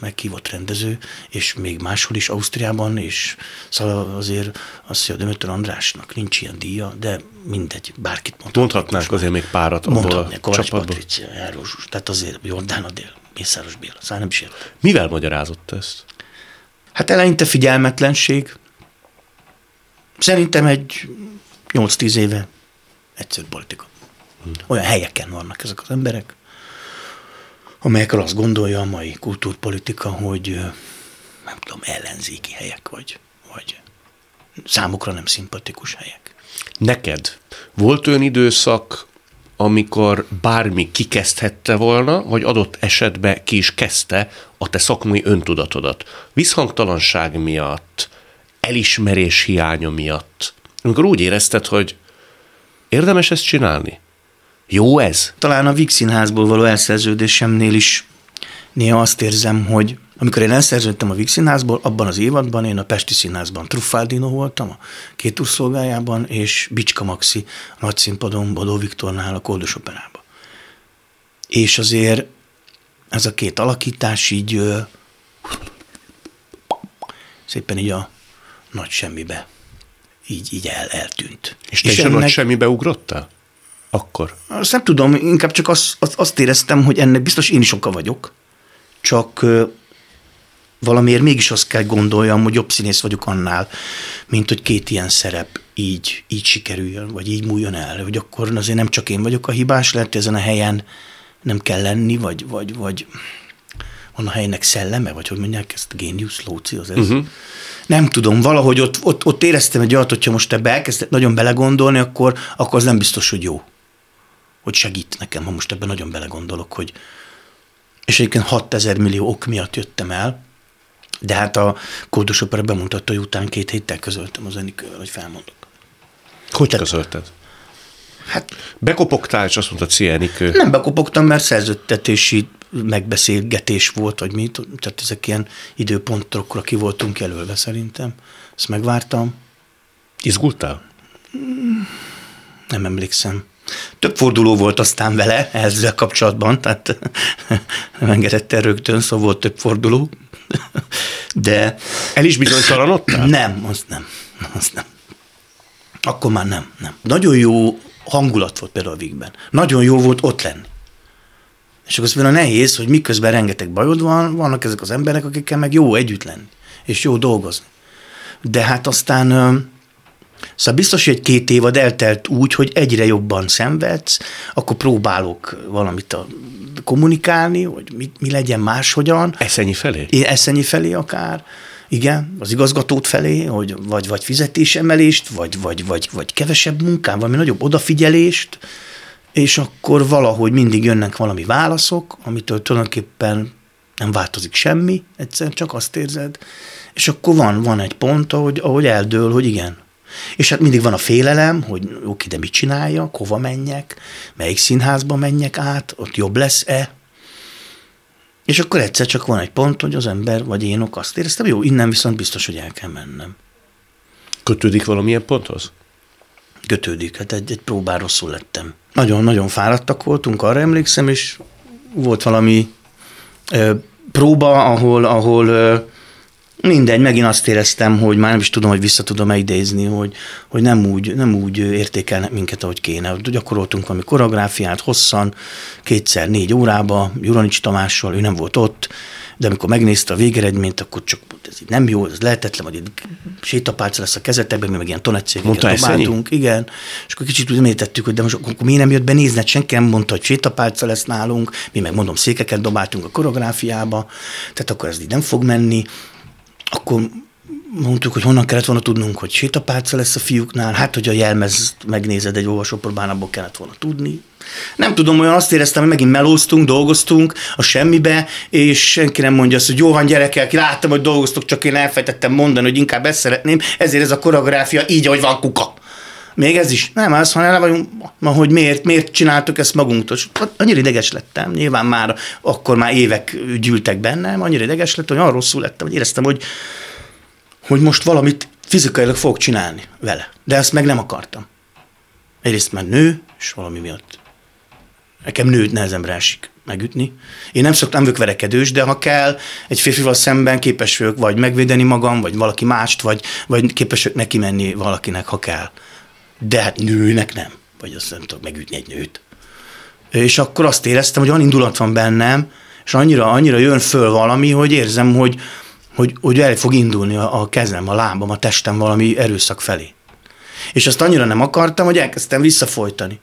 meghívott rendező, és még máshol is, Ausztriában, és szóval azért azt, hogy a Dömötör Andrásnak nincs ilyen díja, de mindegy, bárkit mondhatnánk. Mondhatnánk azért még párat abból a Kovács. Patricia, tehát azért Jordán Adél, Mészáros Béla, szóval nem is értem. Mivel magyarázott ezt? Hát eleinte figyelmetlenség. Szerintem egy 8-10 éve egyszerű politika. Olyan helyeken vannak ezek az emberek, amelyekről azt gondolja a mai kultúrpolitika, hogy nem tudom, ellenzéki helyek, vagy, vagy számukra nem szimpatikus helyek. Neked volt olyan időszak, amikor bármi kikezdhette volna, vagy adott esetben ki is kezdte a te szakmai öntudatodat. Visszhangtalanság miatt, elismerés hiánya miatt. Amikor úgy érezted, hogy érdemes ezt csinálni? Jó ez? Talán a Víg Színházból való elszerződésemnél is néha azt érzem, hogy amikor én elszerződtem a Víg Színházból, abban az évadban én a Pesti Színházban Truffaldino voltam, a két szolgájában, és Bicska Maxi a nagy színpadon Bodó Viktornál a Kódos Operába. És azért ez a két alakítás így szépen így a nagy semmibe így, így el, eltűnt. És te is a nagy semmibe ugrottál? Akkor. Azt nem tudom, inkább csak azt, azt, azt éreztem, hogy ennek biztos én is oka vagyok, csak valamiért mégis azt kell gondoljam, hogy jobb színész vagyok annál, mint hogy két ilyen szerep így, így sikerüljön, vagy így múljon el, hogy akkor azért nem csak én vagyok a hibás, lehet, ezen a helyen nem kell lenni, vagy, vagy, vagy van a helynek szelleme, vagy hogy mondják ezt, génius, lóci, az ez. Uh-huh. Nem tudom, valahogy ott, ott, ott éreztem egy olyat, hogyha most ebbe elkezdek nagyon belegondolni, akkor, akkor az nem biztos, hogy jó hogy segít nekem, ha most ebben nagyon belegondolok, hogy és egyébként 6000 millió ok miatt jöttem el, de hát a Kódos Opera bemutatói után két héttel közöltem az Enikővel, hogy felmondok. Hogy közölted? Hát Bekopogtál, és azt mondta, Cia Enikő. nem bekopogtam, mert szerződtetési megbeszélgetés volt, vagy mit, tehát ezek ilyen időpontokra ki voltunk jelölve szerintem. Ezt megvártam, Izgultál? nem emlékszem. Több forduló volt aztán vele ezzel kapcsolatban, tehát nem engedett el rögtön, szóval volt több forduló, de El is bizonytalanodtál? nem, azt nem, azt nem. Akkor már nem, nem. Nagyon jó hangulat volt például a Vigben. Nagyon jó volt ott lenni. És akkor például nehéz, hogy miközben rengeteg bajod van, vannak ezek az emberek, akikkel meg jó együtt lenni, és jó dolgozni. De hát aztán Szóval biztos, hogy egy két évad eltelt úgy, hogy egyre jobban szenvedsz, akkor próbálok valamit a, kommunikálni, hogy mi, mi legyen máshogyan. Eszenyi felé? Én eszenyi felé akár. Igen, az igazgatót felé, hogy vagy, vagy fizetésemelést, vagy, vagy, vagy, vagy kevesebb munkám, valami nagyobb odafigyelést, és akkor valahogy mindig jönnek valami válaszok, amitől tulajdonképpen nem változik semmi, egyszerűen csak azt érzed, és akkor van, van egy pont, ahogy, ahogy eldől, hogy igen. És hát mindig van a félelem, hogy oké, de mit csináljak, hova menjek, melyik színházba menjek át, ott jobb lesz-e, és akkor egyszer csak van egy pont, hogy az ember, vagy én azt éreztem, jó, innen viszont biztos, hogy el kell mennem. Kötődik valamilyen ponthoz? Kötődik, hát egy, egy próbán rosszul lettem. Nagyon-nagyon fáradtak voltunk, arra emlékszem, és volt valami ö, próba, ahol, ahol ö, Mindegy, megint azt éreztem, hogy már nem is tudom, hogy vissza tudom idézni, hogy, hogy nem, úgy, nem úgy értékelnek minket, ahogy kéne. Gyakoroltunk valami koreográfiát hosszan, kétszer négy órába, Juranics Tamással, ő nem volt ott, de amikor megnézte a végeredményt, akkor csak ez így nem jó, ez lehetetlen, vagy sétapálca lesz a kezetekben, mi meg ilyen tonetszégeket dobáltunk, igen, és akkor kicsit úgy említettük, hogy de most akkor miért nem jött be nézni, hát senki nem mondta, hogy sétapálca lesz nálunk, mi meg mondom, székeket dobáltunk a koreográfiába, tehát akkor ez így nem fog menni, akkor mondtuk, hogy honnan kellett volna tudnunk, hogy sétapálca lesz a fiúknál, hát, hogy a jelmez megnézed egy olvasópróbán, abból kellett volna tudni. Nem tudom, olyan azt éreztem, hogy megint melóztunk, dolgoztunk a semmibe, és senki nem mondja azt, hogy jó van gyerekek, láttam, hogy dolgoztok, csak én elfejtettem mondani, hogy inkább ezt szeretném, ezért ez a koreográfia így, ahogy van kuka. Még ez is. Nem, az, hanem el vagyunk, ma, hogy miért, miért csináltuk ezt magunktól. Annyira ideges lettem. Nyilván már akkor már évek gyűltek bennem, annyira ideges lettem, hogy arról rosszul lettem, hogy éreztem, hogy, hogy most valamit fizikailag fogok csinálni vele. De ezt meg nem akartam. Egyrészt már nő, és valami miatt. Nekem nőt nehezemre esik megütni. Én nem szoktam, nem verekedős, de ha kell, egy férfival szemben képes vagyok vagy megvédeni magam, vagy valaki mást, vagy, vagy képes vagyok neki menni valakinek, ha kell de hát nőnek nem, vagy azt nem tudom megütni egy nőt. És akkor azt éreztem, hogy olyan indulat van bennem, és annyira, annyira jön föl valami, hogy érzem, hogy, hogy, hogy el fog indulni a, a kezem, a lábam, a testem valami erőszak felé. És azt annyira nem akartam, hogy elkezdtem visszafolytani.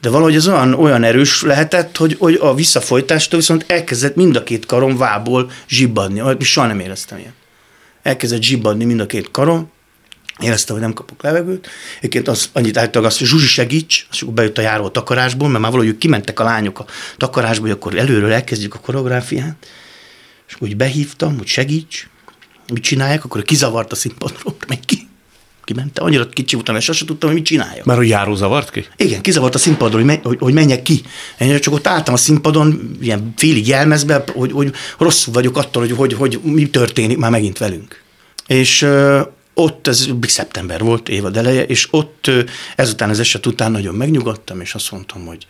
De valahogy ez olyan, olyan erős lehetett, hogy, hogy a visszafolytástól viszont elkezdett mind a két karom vából zsibbadni. Soha nem éreztem ilyen. Elkezdett zsibbadni mind a két karom, éreztem, hogy nem kapok levegőt. Egyébként az, annyit állítólag azt, hogy Zsuzsi segíts, és akkor bejött a járó a takarásból, mert már valahogy kimentek a lányok a takarásból, hogy akkor előről elkezdjük a koreográfiát, és úgy behívtam, hogy segíts, mit csinálják, akkor kizavart a színpadról, meg ki. Kimente, annyira kicsi voltam, és sosem tudtam, hogy mit csináljak. Már a járó zavart ki? Igen, kizavart a színpadról, hogy, menj, hogy, hogy menjek ki. Én csak ott álltam a színpadon, ilyen félig jelmezbe, hogy, hogy rosszul vagyok attól, hogy, hogy, hogy mi történik már megint velünk. És ott, ez szeptember volt, évad eleje, és ott ezután az eset után nagyon megnyugodtam, és azt mondtam, hogy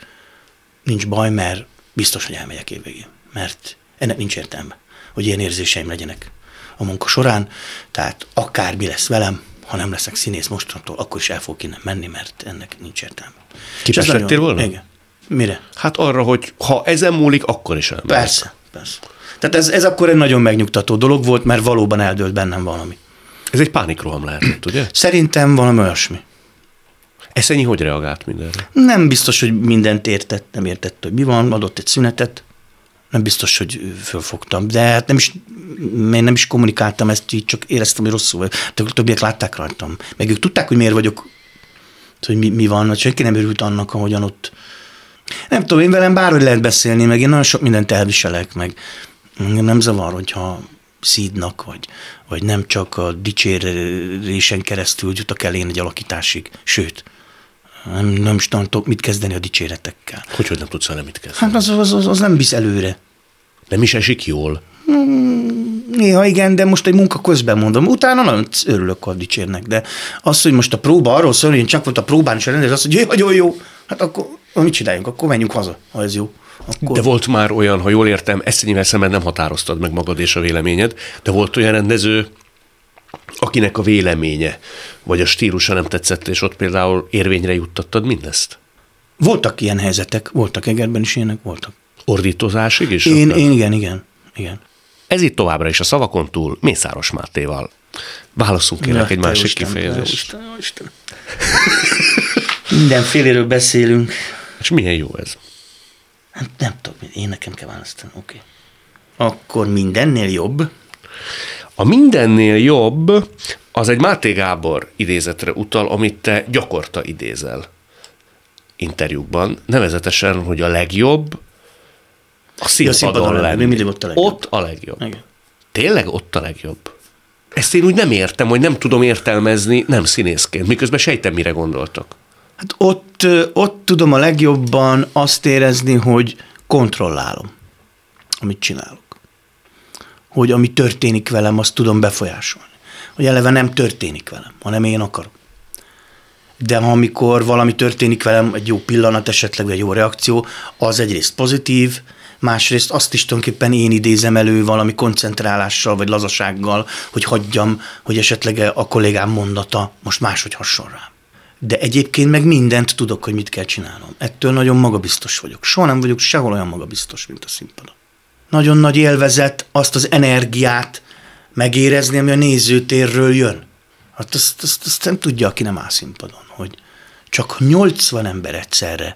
nincs baj, mert biztos, hogy elmegyek évvégén. Mert ennek nincs értelme, hogy ilyen érzéseim legyenek a munka során, tehát akár mi lesz velem, ha nem leszek színész mostantól, akkor is el fogok innen menni, mert ennek nincs értelme. Képes lettél nagyon, volna? Igen. Mire? Hát arra, hogy ha ezen múlik, akkor is elmegyek. Persze, persze. Tehát ez, ez akkor egy nagyon megnyugtató dolog volt, mert valóban eldőlt bennem valami. Ez egy pánikroham lehetett, ugye? Szerintem valami olyasmi. Eszenyi hogy reagált mindenre? Nem biztos, hogy mindent értett, nem értett, hogy mi van, adott egy szünetet, nem biztos, hogy fölfogtam, de hát nem is, én nem is kommunikáltam ezt, így csak éreztem, hogy rosszul vagy. De többiek látták rajtam. Meg ők tudták, hogy miért vagyok, hogy mi, mi van, hogy senki nem örült annak, ahogyan ott. Nem tudom, én velem bárhogy lehet beszélni, meg én nagyon sok mindent elviselek, meg nem zavar, hogyha szídnak, vagy, vagy nem csak a dicsérésen keresztül jutok el én egy alakításig. Sőt, nem, nem is tudok mit kezdeni a dicséretekkel. Hogy, hogy nem tudsz vele mit kezdeni? Hát az, az, az, az nem visz előre. Nem is esik jól? Hmm, néha igen, de most egy munka közben mondom. Utána nagyon örülök, ha dicsérnek, de az, hogy most a próba arról szól, hogy én csak volt a próbán, és a rendező azt, hogy nagyon jó, hát akkor mit csináljunk, akkor menjünk haza, ha ez jó. Akkor... De volt már olyan, ha jól értem, ezt ennyivel szemben nem határoztad meg magad és a véleményed, de volt olyan rendező, akinek a véleménye vagy a stílusa nem tetszett, és ott például érvényre juttattad mindezt? Voltak ilyen helyzetek, voltak Egerben is ilyenek, voltak. Ordítozásig is? Én, én igen, igen, igen. Ez itt továbbra is a szavakon túl Mészáros Mátéval. Válaszunk kérlek egy másik Isten, kifejezést. Isten, Isten. Mindenféléről beszélünk. És milyen jó ez? Hát nem tudom, én nekem kell választani. Oké. Okay. Akkor mindennél jobb. A mindennél jobb az egy Máté Gábor idézetre utal, amit te gyakorta idézel interjúkban, nevezetesen, hogy a legjobb a színpadon, színpadon lenni. Mindig ott a legjobb. Ott a legjobb. Igen. Tényleg ott a legjobb? Ezt én úgy nem értem, hogy nem tudom értelmezni, nem színészként, miközben sejtem, mire gondoltak. Hát ott, ott tudom a legjobban azt érezni, hogy kontrollálom, amit csinálok. Hogy ami történik velem, azt tudom befolyásolni. Hogy eleve nem történik velem, hanem én akarom. De amikor valami történik velem, egy jó pillanat esetleg, egy jó reakció, az egyrészt pozitív, másrészt azt is tulajdonképpen én idézem elő valami koncentrálással, vagy lazasággal, hogy hagyjam, hogy esetleg a kollégám mondata most máshogy hasson rám. De egyébként meg mindent tudok, hogy mit kell csinálnom. Ettől nagyon magabiztos vagyok. Soha nem vagyok sehol olyan magabiztos, mint a színpadon. Nagyon nagy élvezet azt az energiát megérezni, ami a nézőtérről jön. Hát azt, azt, azt nem tudja, aki nem áll színpadon, hogy csak 80 ember egyszerre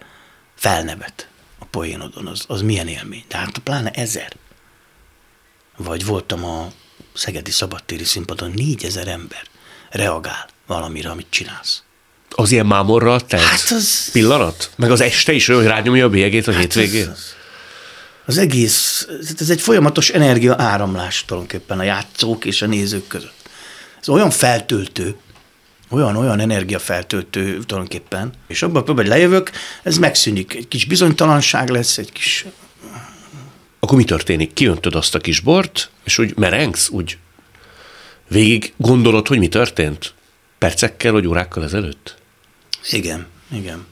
felnevet a poénodon, az, az milyen élmény. De hát pláne ezer. Vagy voltam a Szegedi Szabadtéri színpadon, 4000 ember reagál valamire, amit csinálsz. Az ilyen mámorral telt Hát az- pillanat? Meg az este is hogy rányomja a bélyegét a Hát hétvégén? az- az- Az egész, ez egy folyamatos energia áramlás tulajdonképpen a játszók és a nézők között. Ez olyan feltöltő, olyan, olyan energiafeltöltő tulajdonképpen, és abban a hogy lejövök, ez megszűnik. Egy kis bizonytalanság lesz, egy kis... Akkor mi történik? Kiöntöd azt a kis bort, és úgy merengsz, úgy végig gondolod, hogy mi történt? Percekkel vagy órákkal ezelőtt? Igen, igen.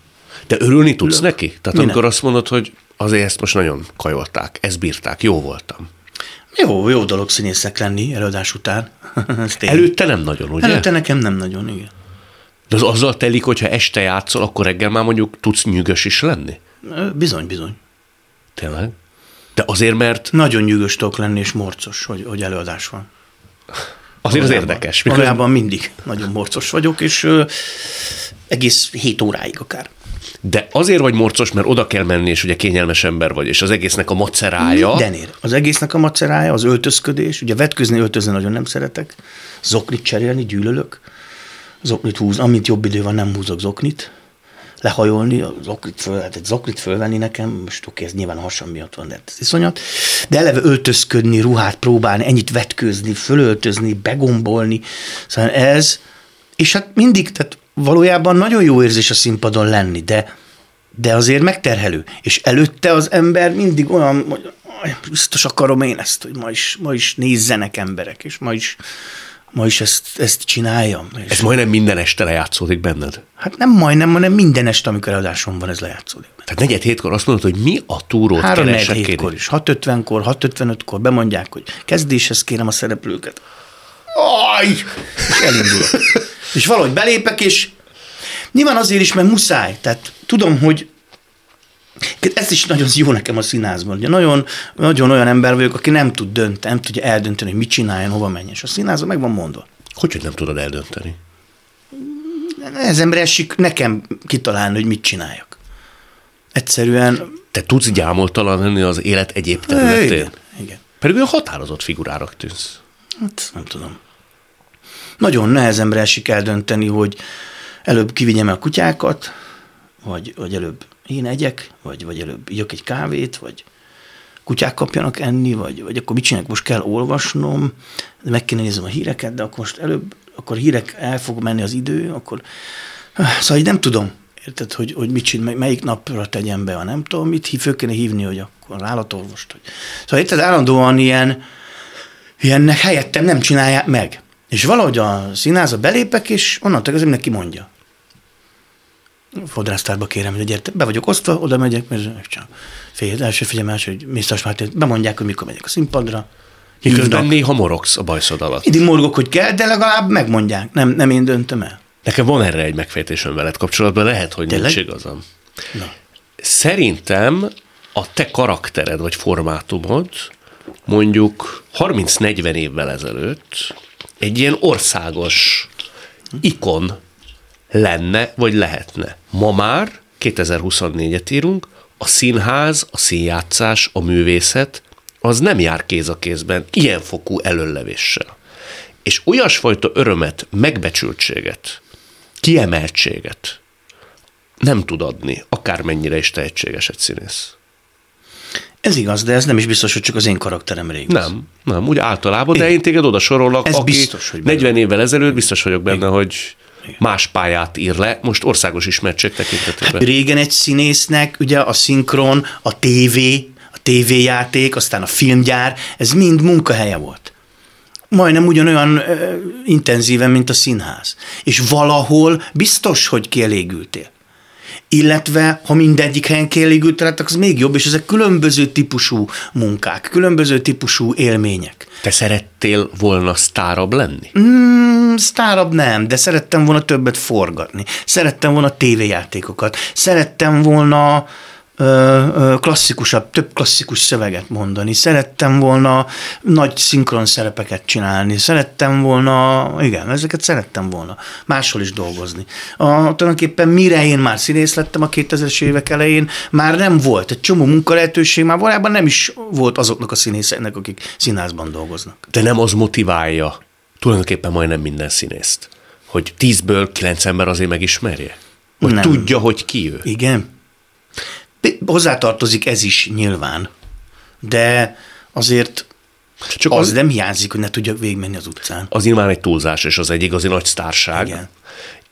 De örülni tudsz neki? Tehát Minek? amikor azt mondod, hogy azért ezt most nagyon kajolták, ezt bírták, jó voltam. Jó, jó dolog színészek lenni előadás után. Előtte nem nagyon, ugye? Előtte nekem nem nagyon, igen. De az azzal telik, hogyha este játszol, akkor reggel már mondjuk tudsz nyűgös is lenni? Bizony, bizony. Tényleg? De azért, mert Nagyon nyűgös tudok lenni, és morcos, hogy, hogy előadás van. azért az érdekes. Miközben, Valójában mindig nagyon morcos vagyok, és ö, egész hét óráig akár. De azért vagy morcos, mert oda kell menni, és ugye kényelmes ember vagy, és az egésznek a macerája. Mindenért. Az egésznek a macerája, az öltözködés, ugye vetközni, öltözni nagyon nem szeretek, zoknit cserélni, gyűlölök, zoknit húz, amint jobb idő van, nem húzok zoknit, lehajolni, a zoknit föl, hát egy zoknit fölvenni nekem, most oké, ez nyilván hasam miatt van, de ez iszonyat, de eleve öltözködni, ruhát próbálni, ennyit vetkőzni, fölöltözni, begombolni, szóval ez, és hát mindig, tehát valójában nagyon jó érzés a színpadon lenni, de, de azért megterhelő. És előtte az ember mindig olyan, hogy "Aj, biztos akarom én ezt, hogy ma is, ma is nézzenek emberek, és ma is, ma is ezt, ezt csináljam. És Ez majdnem minden este lejátszódik benned. Hát nem majdnem, hanem minden este, amikor eladásom van, ez lejátszódik. Tehát negyed hétkor azt mondod, hogy mi a túrót Három keresek hétkor is, 6.50-kor, 6.55-kor bemondják, hogy kezdéshez kérem a szereplőket. Aj! És elindulok. és valahogy belépek, és nyilván azért is, mert muszáj. Tehát tudom, hogy ez is nagyon jó nekem a színházban. Ugye nagyon, nagyon olyan ember vagyok, aki nem tud dönteni, nem tudja eldönteni, hogy mit csináljon, hova menjen. És a színházban meg van mondva. Hogy, hogy nem tudod eldönteni? Nehezemre esik nekem kitalálni, hogy mit csináljak. Egyszerűen... Te tudsz gyámoltalan lenni az élet egyéb Igen, területén? igen. Pedig olyan határozott figurának tűnsz. Hát nem tudom. Nagyon nehezemre esik eldönteni, hogy előbb kivigyem a kutyákat, vagy, vagy előbb én egyek, vagy, vagy előbb ígyok egy kávét, vagy kutyák kapjanak enni, vagy, vagy akkor mit csinálok, most kell olvasnom, meg kéne néznem a híreket, de akkor most előbb, akkor hírek el fog menni az idő, akkor szóval így nem tudom, érted, hogy, hogy mit csinál, melyik napra tegyem be, a nem tudom, mit föl kéne hívni, hogy akkor állatorvost. Hogy... Szóval érted, állandóan ilyen, ilyennek helyettem nem csinálják meg. És valahogy a színházba belépek, és onnantól kezdve mindenki mondja. Fodrásztárba kérem, hogy gyertek, be vagyok osztva, oda megyek, mert csak fél, első figyelm, első, hogy Mésztas Márton, bemondják, hogy mikor megyek a színpadra. Miközben néha morogsz a bajszod alatt. Mindig morgok, hogy kell, de legalább megmondják. Nem, nem én döntöm el. Nekem van erre egy megfejtésem veled kapcsolatban, lehet, hogy Tényleg? nincs igazam. Na. Szerintem a te karaktered vagy formátumod mondjuk 30-40 évvel ezelőtt egy ilyen országos ikon lenne, vagy lehetne. Ma már 2024-et írunk, a színház, a színjátszás, a művészet, az nem jár kéz a kézben ilyen fokú előlevéssel. És olyasfajta örömet, megbecsültséget, kiemeltséget nem tud adni, akármennyire is tehetséges egy színész. Ez igaz, de ez nem is biztos, hogy csak az én karakteremre igaz. Nem, nem, úgy általában, de én téged oda sorolok, Ez aki biztos, hogy benne 40 évvel ezelőtt biztos vagyok benne, hogy más pályát ír le, most országos ismertség tekintetében. Hát régen egy színésznek ugye a szinkron, a tévé, a tévéjáték, aztán a filmgyár, ez mind munkahelye volt. Majdnem ugyanolyan ö, intenzíven, mint a színház. És valahol biztos, hogy kielégültél. Illetve, ha mindegyik helyen kielégültél, hát az még jobb, és ezek különböző típusú munkák, különböző típusú élmények. Te szerettél volna sztárabb lenni? Mm, sztárabb nem, de szerettem volna többet forgatni. Szerettem volna tévéjátékokat. Szerettem volna klasszikusabb, több klasszikus szöveget mondani. Szerettem volna nagy szinkron szerepeket csinálni. Szerettem volna, igen, ezeket szerettem volna. Máshol is dolgozni. A, tulajdonképpen mire én már színész lettem a 2000-es évek elején, már nem volt. Egy csomó munkalehetőség már valójában nem is volt azoknak a színészeknek, akik színházban dolgoznak. De nem az motiválja tulajdonképpen majdnem minden színészt, hogy tízből kilenc ember azért megismerje? Hogy Nem. tudja, hogy ki ő? Igen. Hozzátartozik ez is nyilván, de azért Csak az az, nem hiányzik, hogy ne tudjak végigmenni az utcán. az nyilván egy túlzás, és az egy igazi nagy sztárság. Igen.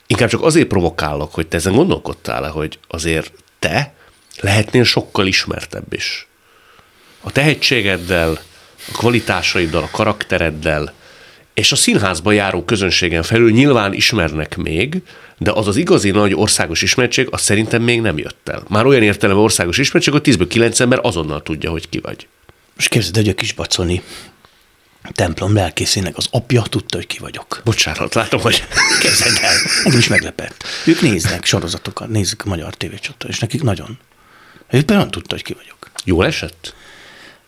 Inkább csak azért provokálok, hogy te ezen gondolkodtál-e, hogy azért te lehetnél sokkal ismertebb is. A tehetségeddel, a kvalitásaiddal, a karaktereddel, és a színházba járó közönségen felül nyilván ismernek még, de az az igazi nagy országos ismertség, az szerintem még nem jött el. Már olyan értelemben országos ismertség, hogy 10-ből 9 ember azonnal tudja, hogy ki vagy. Most képzeld, hogy a kis baconi templom lelkészének az apja tudta, hogy ki vagyok. Bocsánat, látom, hogy Képzeld el, engem is meglepett. Ők néznek sorozatokat, nézik a magyar tévécsatot, és nekik nagyon. Ő például tudta, hogy ki vagyok. jól esett?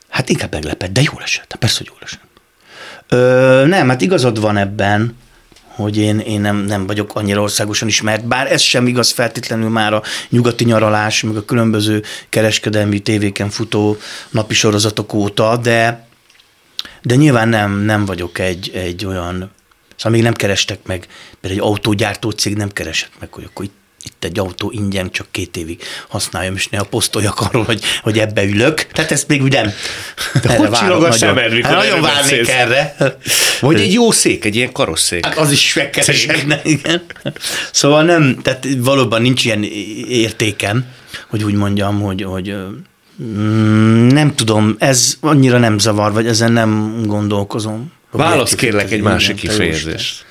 Hát inkább meglepett, de jól esett. Hát Persze, hogy jól esett. Ö, nem, hát igazad van ebben, hogy én, én nem, nem vagyok annyira országosan ismert, bár ez sem igaz feltétlenül már a nyugati nyaralás, meg a különböző kereskedelmi tévéken futó napi sorozatok óta, de, de nyilván nem, nem vagyok egy, egy olyan, szóval még nem kerestek meg, mert egy autógyártó cég nem keresett meg, hogy akkor itt itt egy autó ingyen csak két évig használjam, és néha posztoljak arról, hogy, hogy ebbe ülök. Tehát ezt még úgy nem. De hogy csillog a szemed, mikor hát nagyon várnék beszélsz? erre. Vagy egy jó szék, egy ilyen karosszék. Hát az is megkeresek, igen. Szóval nem, tehát valóban nincs ilyen értékem, hogy úgy mondjam, hogy, hogy mm, nem tudom, ez annyira nem zavar, vagy ezen nem gondolkozom. Válasz kérlek egy másik kifejezést.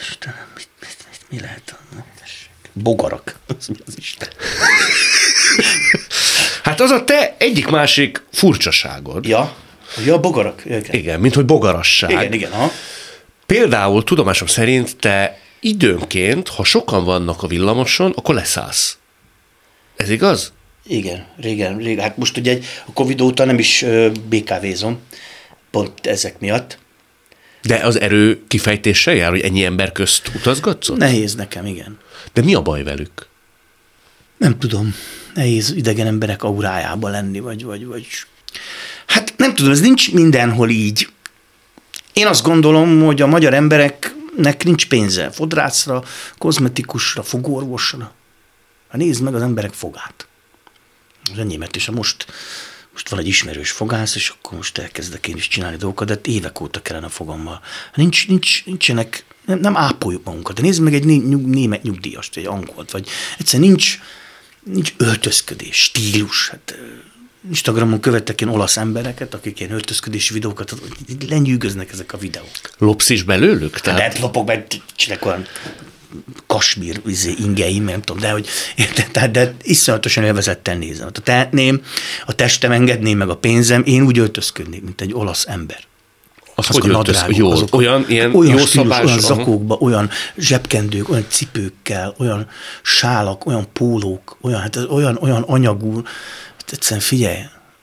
Istenem, mit, mit, mit, mi lehet? Na, tessék. Bogarak. Az mi az Isten? Hát az a te egyik-másik furcsaságod. Ja, ja, bogarak. Igen. Igen, mint hogy bogarasság. Igen, igen, ha. Például tudomásom szerint te időnként, ha sokan vannak a villamoson, akkor leszállsz. Ez igaz? Igen, régen, régen. Hát most ugye egy- a Covid óta nem is BKV-zom, pont ezek miatt. De az erő kifejtéssel jár, hogy ennyi ember közt utazgatsz? Nehéz nekem, igen. De mi a baj velük? Nem tudom, nehéz idegen emberek aurájában lenni, vagy, vagy, vagy... Hát nem tudom, ez nincs mindenhol így. Én azt gondolom, hogy a magyar embereknek nincs pénze fodrászra, kozmetikusra, fogorvosra. Hát nézd meg az emberek fogát. Az enyémet is. Most, most van egy ismerős fogász, és akkor most elkezdek én is csinálni dolgokat, de hát évek óta kellene a fogammal. Hát Nincs, nincs, nincsenek, nem, nem ápoljuk magunkat. De nézd meg egy nyug, német nyugdíjast, vagy egy angolt, vagy egyszerűen nincs, nincs öltözködés, stílus. Hát, Instagramon követek ilyen olasz embereket, akik ilyen öltözködési videókat, lenyűgöznek ezek a videók. Lopsz is belőlük? Tehát... Lehet lopok, mert csinálok olyan kasmír izé, ingeim, nem tudom, de hogy de, de, de iszonyatosan élvezettel nézem. Ha tehetném, a testem engedné meg a pénzem, én úgy öltözködnék, mint egy olasz ember. Az Azok hogy a nadrágok, Jó, azok- olyan, ilyen olyan jó stílus, szabás. olyan zakókba, olyan zsebkendők, olyan cipőkkel, olyan sálak, olyan pólók, olyan, hát ez olyan, olyan anyagú. Hát egyszerűen figyelj,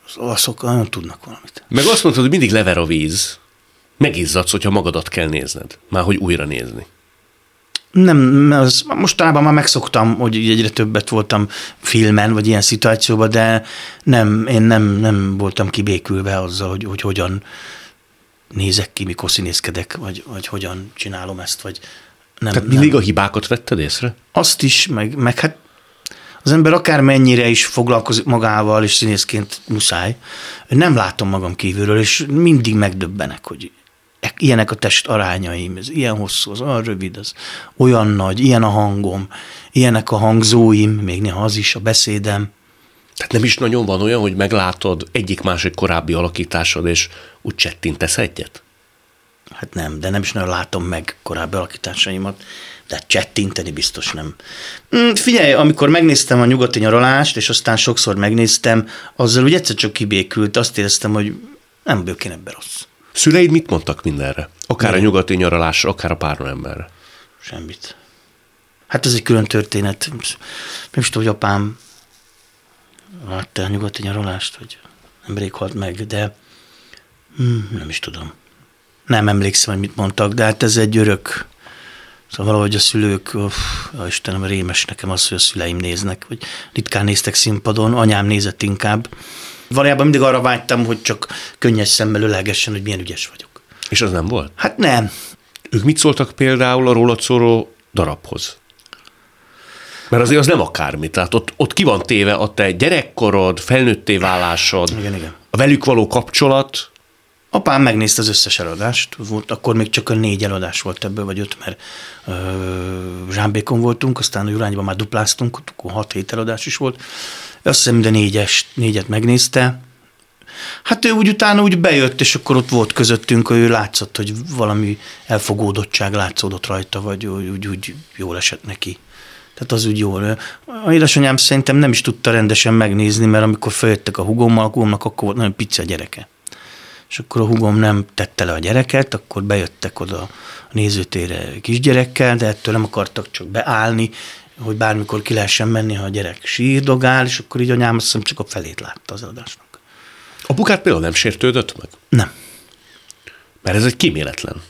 az olaszok nagyon tudnak valamit. Meg azt mondtad, hogy mindig lever a víz. Megizzadsz, hogyha magadat kell nézned. Már hogy újra nézni. Nem, az, mostanában már megszoktam, hogy egyre többet voltam filmen, vagy ilyen szituációban, de nem, én nem, nem voltam kibékülve azzal, hogy, hogy hogyan nézek ki, mikor színészkedek, vagy, vagy hogyan csinálom ezt, vagy nem. Tehát mindig nem. a hibákat vetted észre? Azt is, meg, meg hát az ember akár mennyire is foglalkozik magával, és színészként muszáj, nem látom magam kívülről, és mindig megdöbbenek, hogy ilyenek a test arányaim, ez ilyen hosszú, az olyan rövid, az olyan nagy, ilyen a hangom, ilyenek a hangzóim, még néha az is, a beszédem. Tehát nem is nagyon van olyan, hogy meglátod egyik-másik korábbi alakításod, és úgy csettintesz egyet? Hát nem, de nem is nagyon látom meg korábbi alakításaimat, de csettinteni biztos nem. Mm, figyelj, amikor megnéztem a nyugati nyaralást, és aztán sokszor megnéztem, azzal úgy egyszer csak kibékült, azt éreztem, hogy nem vagyok én ebben rossz. Szüleid mit mondtak mindenre? Akár Mi? a nyugati nyaralásra, akár a páron emberre? Semmit. Hát ez egy külön történet. Nem is tudom, hogy apám látta a nyugati nyaralást, hogy nemrég halt meg, de hmm, nem is tudom. Nem emlékszem, hogy mit mondtak, de hát ez egy örök. Szóval valahogy a szülők, uff, a Istenem, rémes nekem az, hogy a szüleim néznek, vagy ritkán néztek színpadon, anyám nézett inkább. Valójában mindig arra vágytam, hogy csak könnyes szemmel ölegessen, hogy milyen ügyes vagyok. És az nem volt? Hát nem. Ők mit szóltak például a rólad szóló darabhoz? Mert azért az nem akármi. Tehát ott, ott ki van téve a te gyerekkorod, felnőtté válásod, igen, igen. a velük való kapcsolat. Apám megnézte az összes eladást, volt, akkor még csak a négy eladás volt ebből, vagy öt, mert ö, Zsámbékon voltunk, aztán a Jurányban már dupláztunk, akkor hat hét eladás is volt. Azt hiszem, minden négyes, négyet megnézte. Hát ő úgy utána úgy bejött, és akkor ott volt közöttünk, ő látszott, hogy valami elfogódottság látszódott rajta, vagy úgy, úgy, jól esett neki. Tehát az úgy jól. A édesanyám szerintem nem is tudta rendesen megnézni, mert amikor feljöttek a hugommal, a hugomnak akkor volt nagyon pici a gyereke. És akkor a hugom nem tette le a gyereket, akkor bejöttek oda a nézőtére kisgyerekkel, de ettől nem akartak csak beállni, hogy bármikor ki lehessen menni, ha a gyerek sírdogál, és akkor így anyám azt hiszem csak a felét látta az adásnak. A bukát például nem sértődött meg? Nem. Mert ez egy kíméletlen.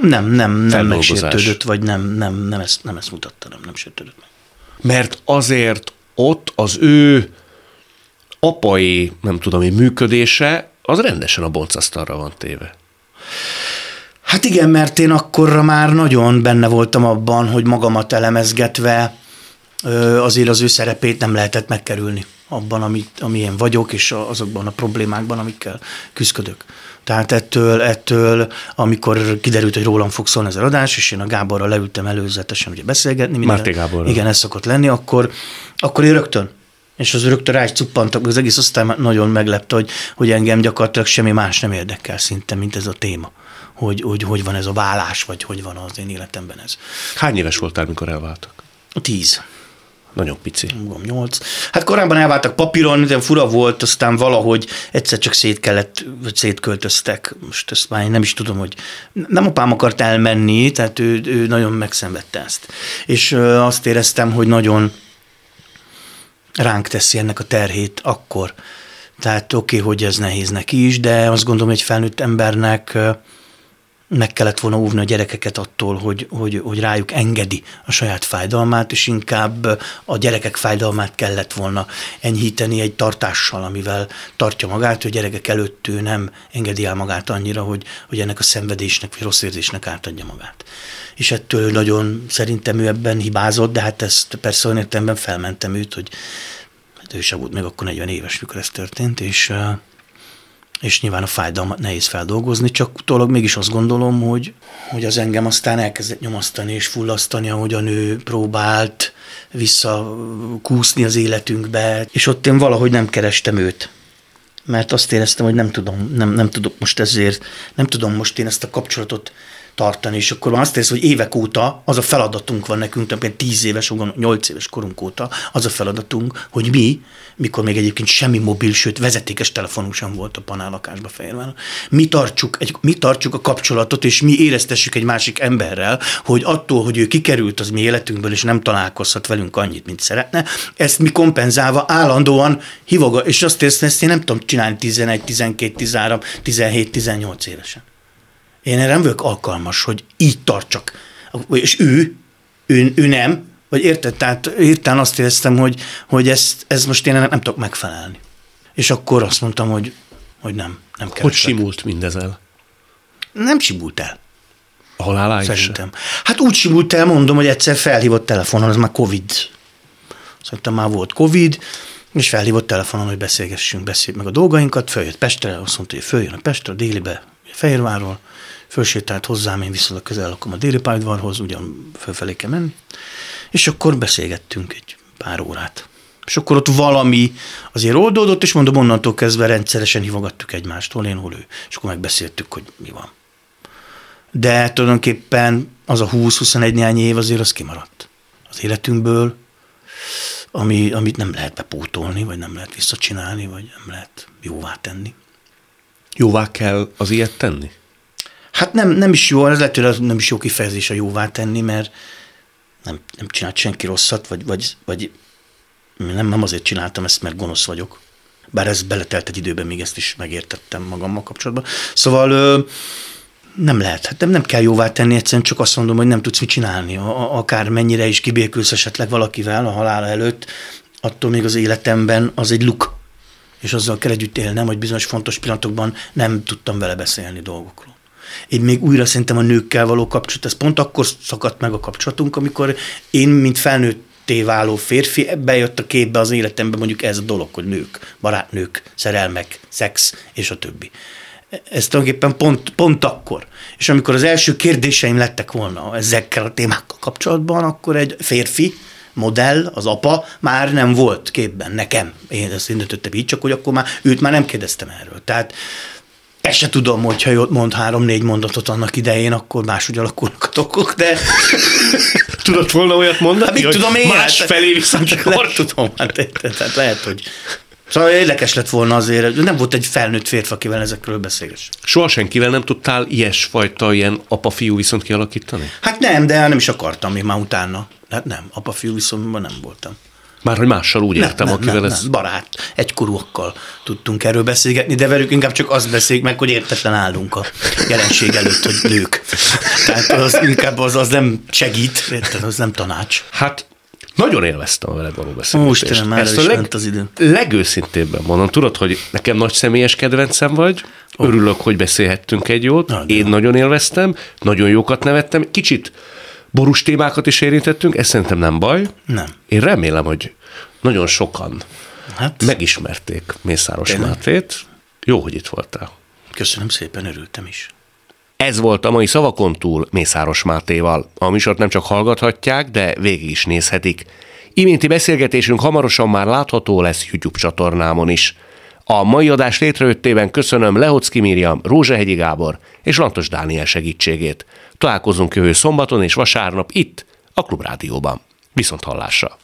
Nem, nem, nem megsértődött, vagy nem, nem, nem, ezt, nem ezt mutatta, nem, nem sértődött meg. Mert azért ott az ő apai, nem tudom, hogy működése, az rendesen a boncasztalra van téve. Hát igen, mert én akkorra már nagyon benne voltam abban, hogy magamat elemezgetve azért az ő szerepét nem lehetett megkerülni abban, amit, amilyen vagyok, és azokban a problémákban, amikkel küzdök. Tehát ettől, ettől, amikor kiderült, hogy rólam fog szólni ez a adás, és én a Gáborral leültem előzetesen ugye beszélgetni. Minden, Márti Gáborral. Igen, ez szokott lenni, akkor, akkor én rögtön és az rögtön rá is cuppantak, az egész aztán nagyon meglepte, hogy, hogy engem gyakorlatilag semmi más nem érdekel szinte, mint ez a téma. Hogy, hogy hogy van ez a vállás, vagy hogy van az én életemben ez. Hány éves voltál, mikor elváltak? Tíz. Nagyon pici. Mondom, nyolc. Hát korábban elváltak papíron, de fura volt, aztán valahogy egyszer csak szét kellett, vagy szétköltöztek. Most ezt már én nem is tudom, hogy nem apám akart elmenni, tehát ő, ő nagyon megszenvedte ezt. És azt éreztem, hogy nagyon ránk teszi ennek a terhét akkor. Tehát oké, okay, hogy ez nehéz neki is, de azt gondolom, egy felnőtt embernek meg kellett volna óvni a gyerekeket attól, hogy, hogy, hogy rájuk engedi a saját fájdalmát, és inkább a gyerekek fájdalmát kellett volna enyhíteni egy tartással, amivel tartja magát, hogy a gyerekek előtt ő nem engedi el magát annyira, hogy, hogy ennek a szenvedésnek vagy rossz érzésnek átadja magát. És ettől nagyon szerintem ő ebben hibázott, de hát ezt persze olyan értelemben felmentem őt, hogy hát ő sem volt még akkor 40 éves, mikor ez történt, és és nyilván a fájdalmat nehéz feldolgozni, csak utólag mégis azt gondolom, hogy, hogy az engem aztán elkezdett nyomasztani és fullasztani, ahogy a nő próbált visszakúszni az életünkbe, és ott én valahogy nem kerestem őt. Mert azt éreztem, hogy nem tudom, nem, nem tudok most ezért, nem tudom most én ezt a kapcsolatot tartani, és akkor azt érzi, hogy évek óta az a feladatunk van nekünk, például 10 éves, 8 éves korunk óta, az a feladatunk, hogy mi, mikor még egyébként semmi mobil, sőt vezetékes telefonunk sem volt a panel lakásba Fehérváron, mi tartsuk, egy, mi tartsuk a kapcsolatot, és mi éreztessük egy másik emberrel, hogy attól, hogy ő kikerült az mi életünkből, és nem találkozhat velünk annyit, mint szeretne, ezt mi kompenzálva állandóan hívoga, és azt érzem, ezt én nem tudom csinálni 11, 12, 13, 17, 18 évesen. Én erre nem vagyok alkalmas, hogy így tartsak. És ő, ő, ő nem, vagy érted? Tehát hirtelen azt éreztem, hogy, hogy ezt, ez most én nem, nem tudok megfelelni. És akkor azt mondtam, hogy, hogy nem, nem kell. Hogy simult mindezzel? Nem simult el. A haláláig Szerintem. Hát úgy simult el, mondom, hogy egyszer felhívott telefonon, az már Covid. Szerintem már volt Covid, és felhívott telefonon, hogy beszélgessünk, beszéljük meg a dolgainkat, följött Pestre, azt mondta, hogy följön a Pestre, a délibe, Fehérvárról, fölsétált hozzám, én viszonylag közel lakom a déli pályaudvarhoz, ugyan fölfelé kell menni, és akkor beszélgettünk egy pár órát. És akkor ott valami azért oldódott, és mondom, onnantól kezdve rendszeresen hívogattuk egymást, hol én, hol ő. És akkor megbeszéltük, hogy mi van. De tulajdonképpen az a 20-21 néhány év azért az kimaradt az életünkből, ami, amit nem lehet bepótolni, vagy nem lehet visszacsinálni, vagy nem lehet jóvá tenni. Jóvá kell az ilyet tenni? Hát nem, nem is jó, ez lehet, hogy nem is jó kifejezés a jóvá tenni, mert nem, nem csinált senki rosszat, vagy, vagy, vagy nem, nem azért csináltam ezt, mert gonosz vagyok. Bár ez beletelt egy időben, még ezt is megértettem magammal kapcsolatban. Szóval nem lehet, hát nem, nem kell jóvá tenni, egyszerűen csak azt mondom, hogy nem tudsz mit csinálni. Akár mennyire is kibékülsz esetleg valakivel a halála előtt, attól még az életemben az egy luk. És azzal kell együtt élnem, hogy bizonyos fontos pillanatokban nem tudtam vele beszélni dolgokról. Én még újra szerintem a nőkkel való kapcsolat, ez pont akkor szakadt meg a kapcsolatunk, amikor én, mint felnőtt váló férfi, bejött a képbe az életembe mondjuk ez a dolog, hogy nők, barátnők, szerelmek, szex és a többi. Ez tulajdonképpen pont, pont akkor. És amikor az első kérdéseim lettek volna ezekkel a témákkal kapcsolatban, akkor egy férfi, modell, az apa már nem volt képben nekem. Én ezt indítottam így, csak hogy akkor már őt már nem kérdeztem erről. Tehát ezt se tudom, hogyha jót mond három-négy mondatot annak idején, akkor máshogy alakulnak a dolgok, de... Tudod volna olyat mondani, hát, mit tudom én, más hát, felé viszont le, tudom, hát, tehát lehet, hogy Szóval érdekes lett volna azért, nem volt egy felnőtt férfi, akivel ezekről beszélgess. Soha senkivel nem tudtál ilyesfajta, ilyen apa-fiú viszont kialakítani? Hát nem, de nem is akartam még már utána. Hát nem, apa-fiú viszonyban nem voltam. Már hogy mással úgy nem, értem, nem, akivel nem, ez... Nem, barát, egykorúakkal tudtunk erről beszélgetni, de velük inkább csak azt beszéljük meg, hogy értetlen állunk a jelenség előtt, hogy nők. Tehát az inkább az, az nem segít, érted, az nem tanács. Hát nagyon élveztem a veled való beszélgetést. Most már Ezt a leg, az idő. legőszintébben mondom. Tudod, hogy nekem nagy személyes kedvencem vagy, oh. örülök, hogy beszélhettünk egy jót, Na, én nagyon élveztem, nagyon jókat nevettem, kicsit borús témákat is érintettünk, ez szerintem nem baj. Nem. Én remélem, hogy nagyon sokan hát, megismerték Mészáros tényleg. Mátét. Jó, hogy itt voltál. Köszönöm szépen, örültem is. Ez volt a mai Szavakon túl Mészáros Mátéval. A műsort nem csak hallgathatják, de végig is nézhetik. Iménti beszélgetésünk hamarosan már látható lesz YouTube csatornámon is. A mai adás létrejöttében köszönöm Lehocki Miriam, Rózsahegyi Gábor és Lantos Dániel segítségét. Találkozunk jövő szombaton és vasárnap itt, a Klubrádióban. Viszont hallásra!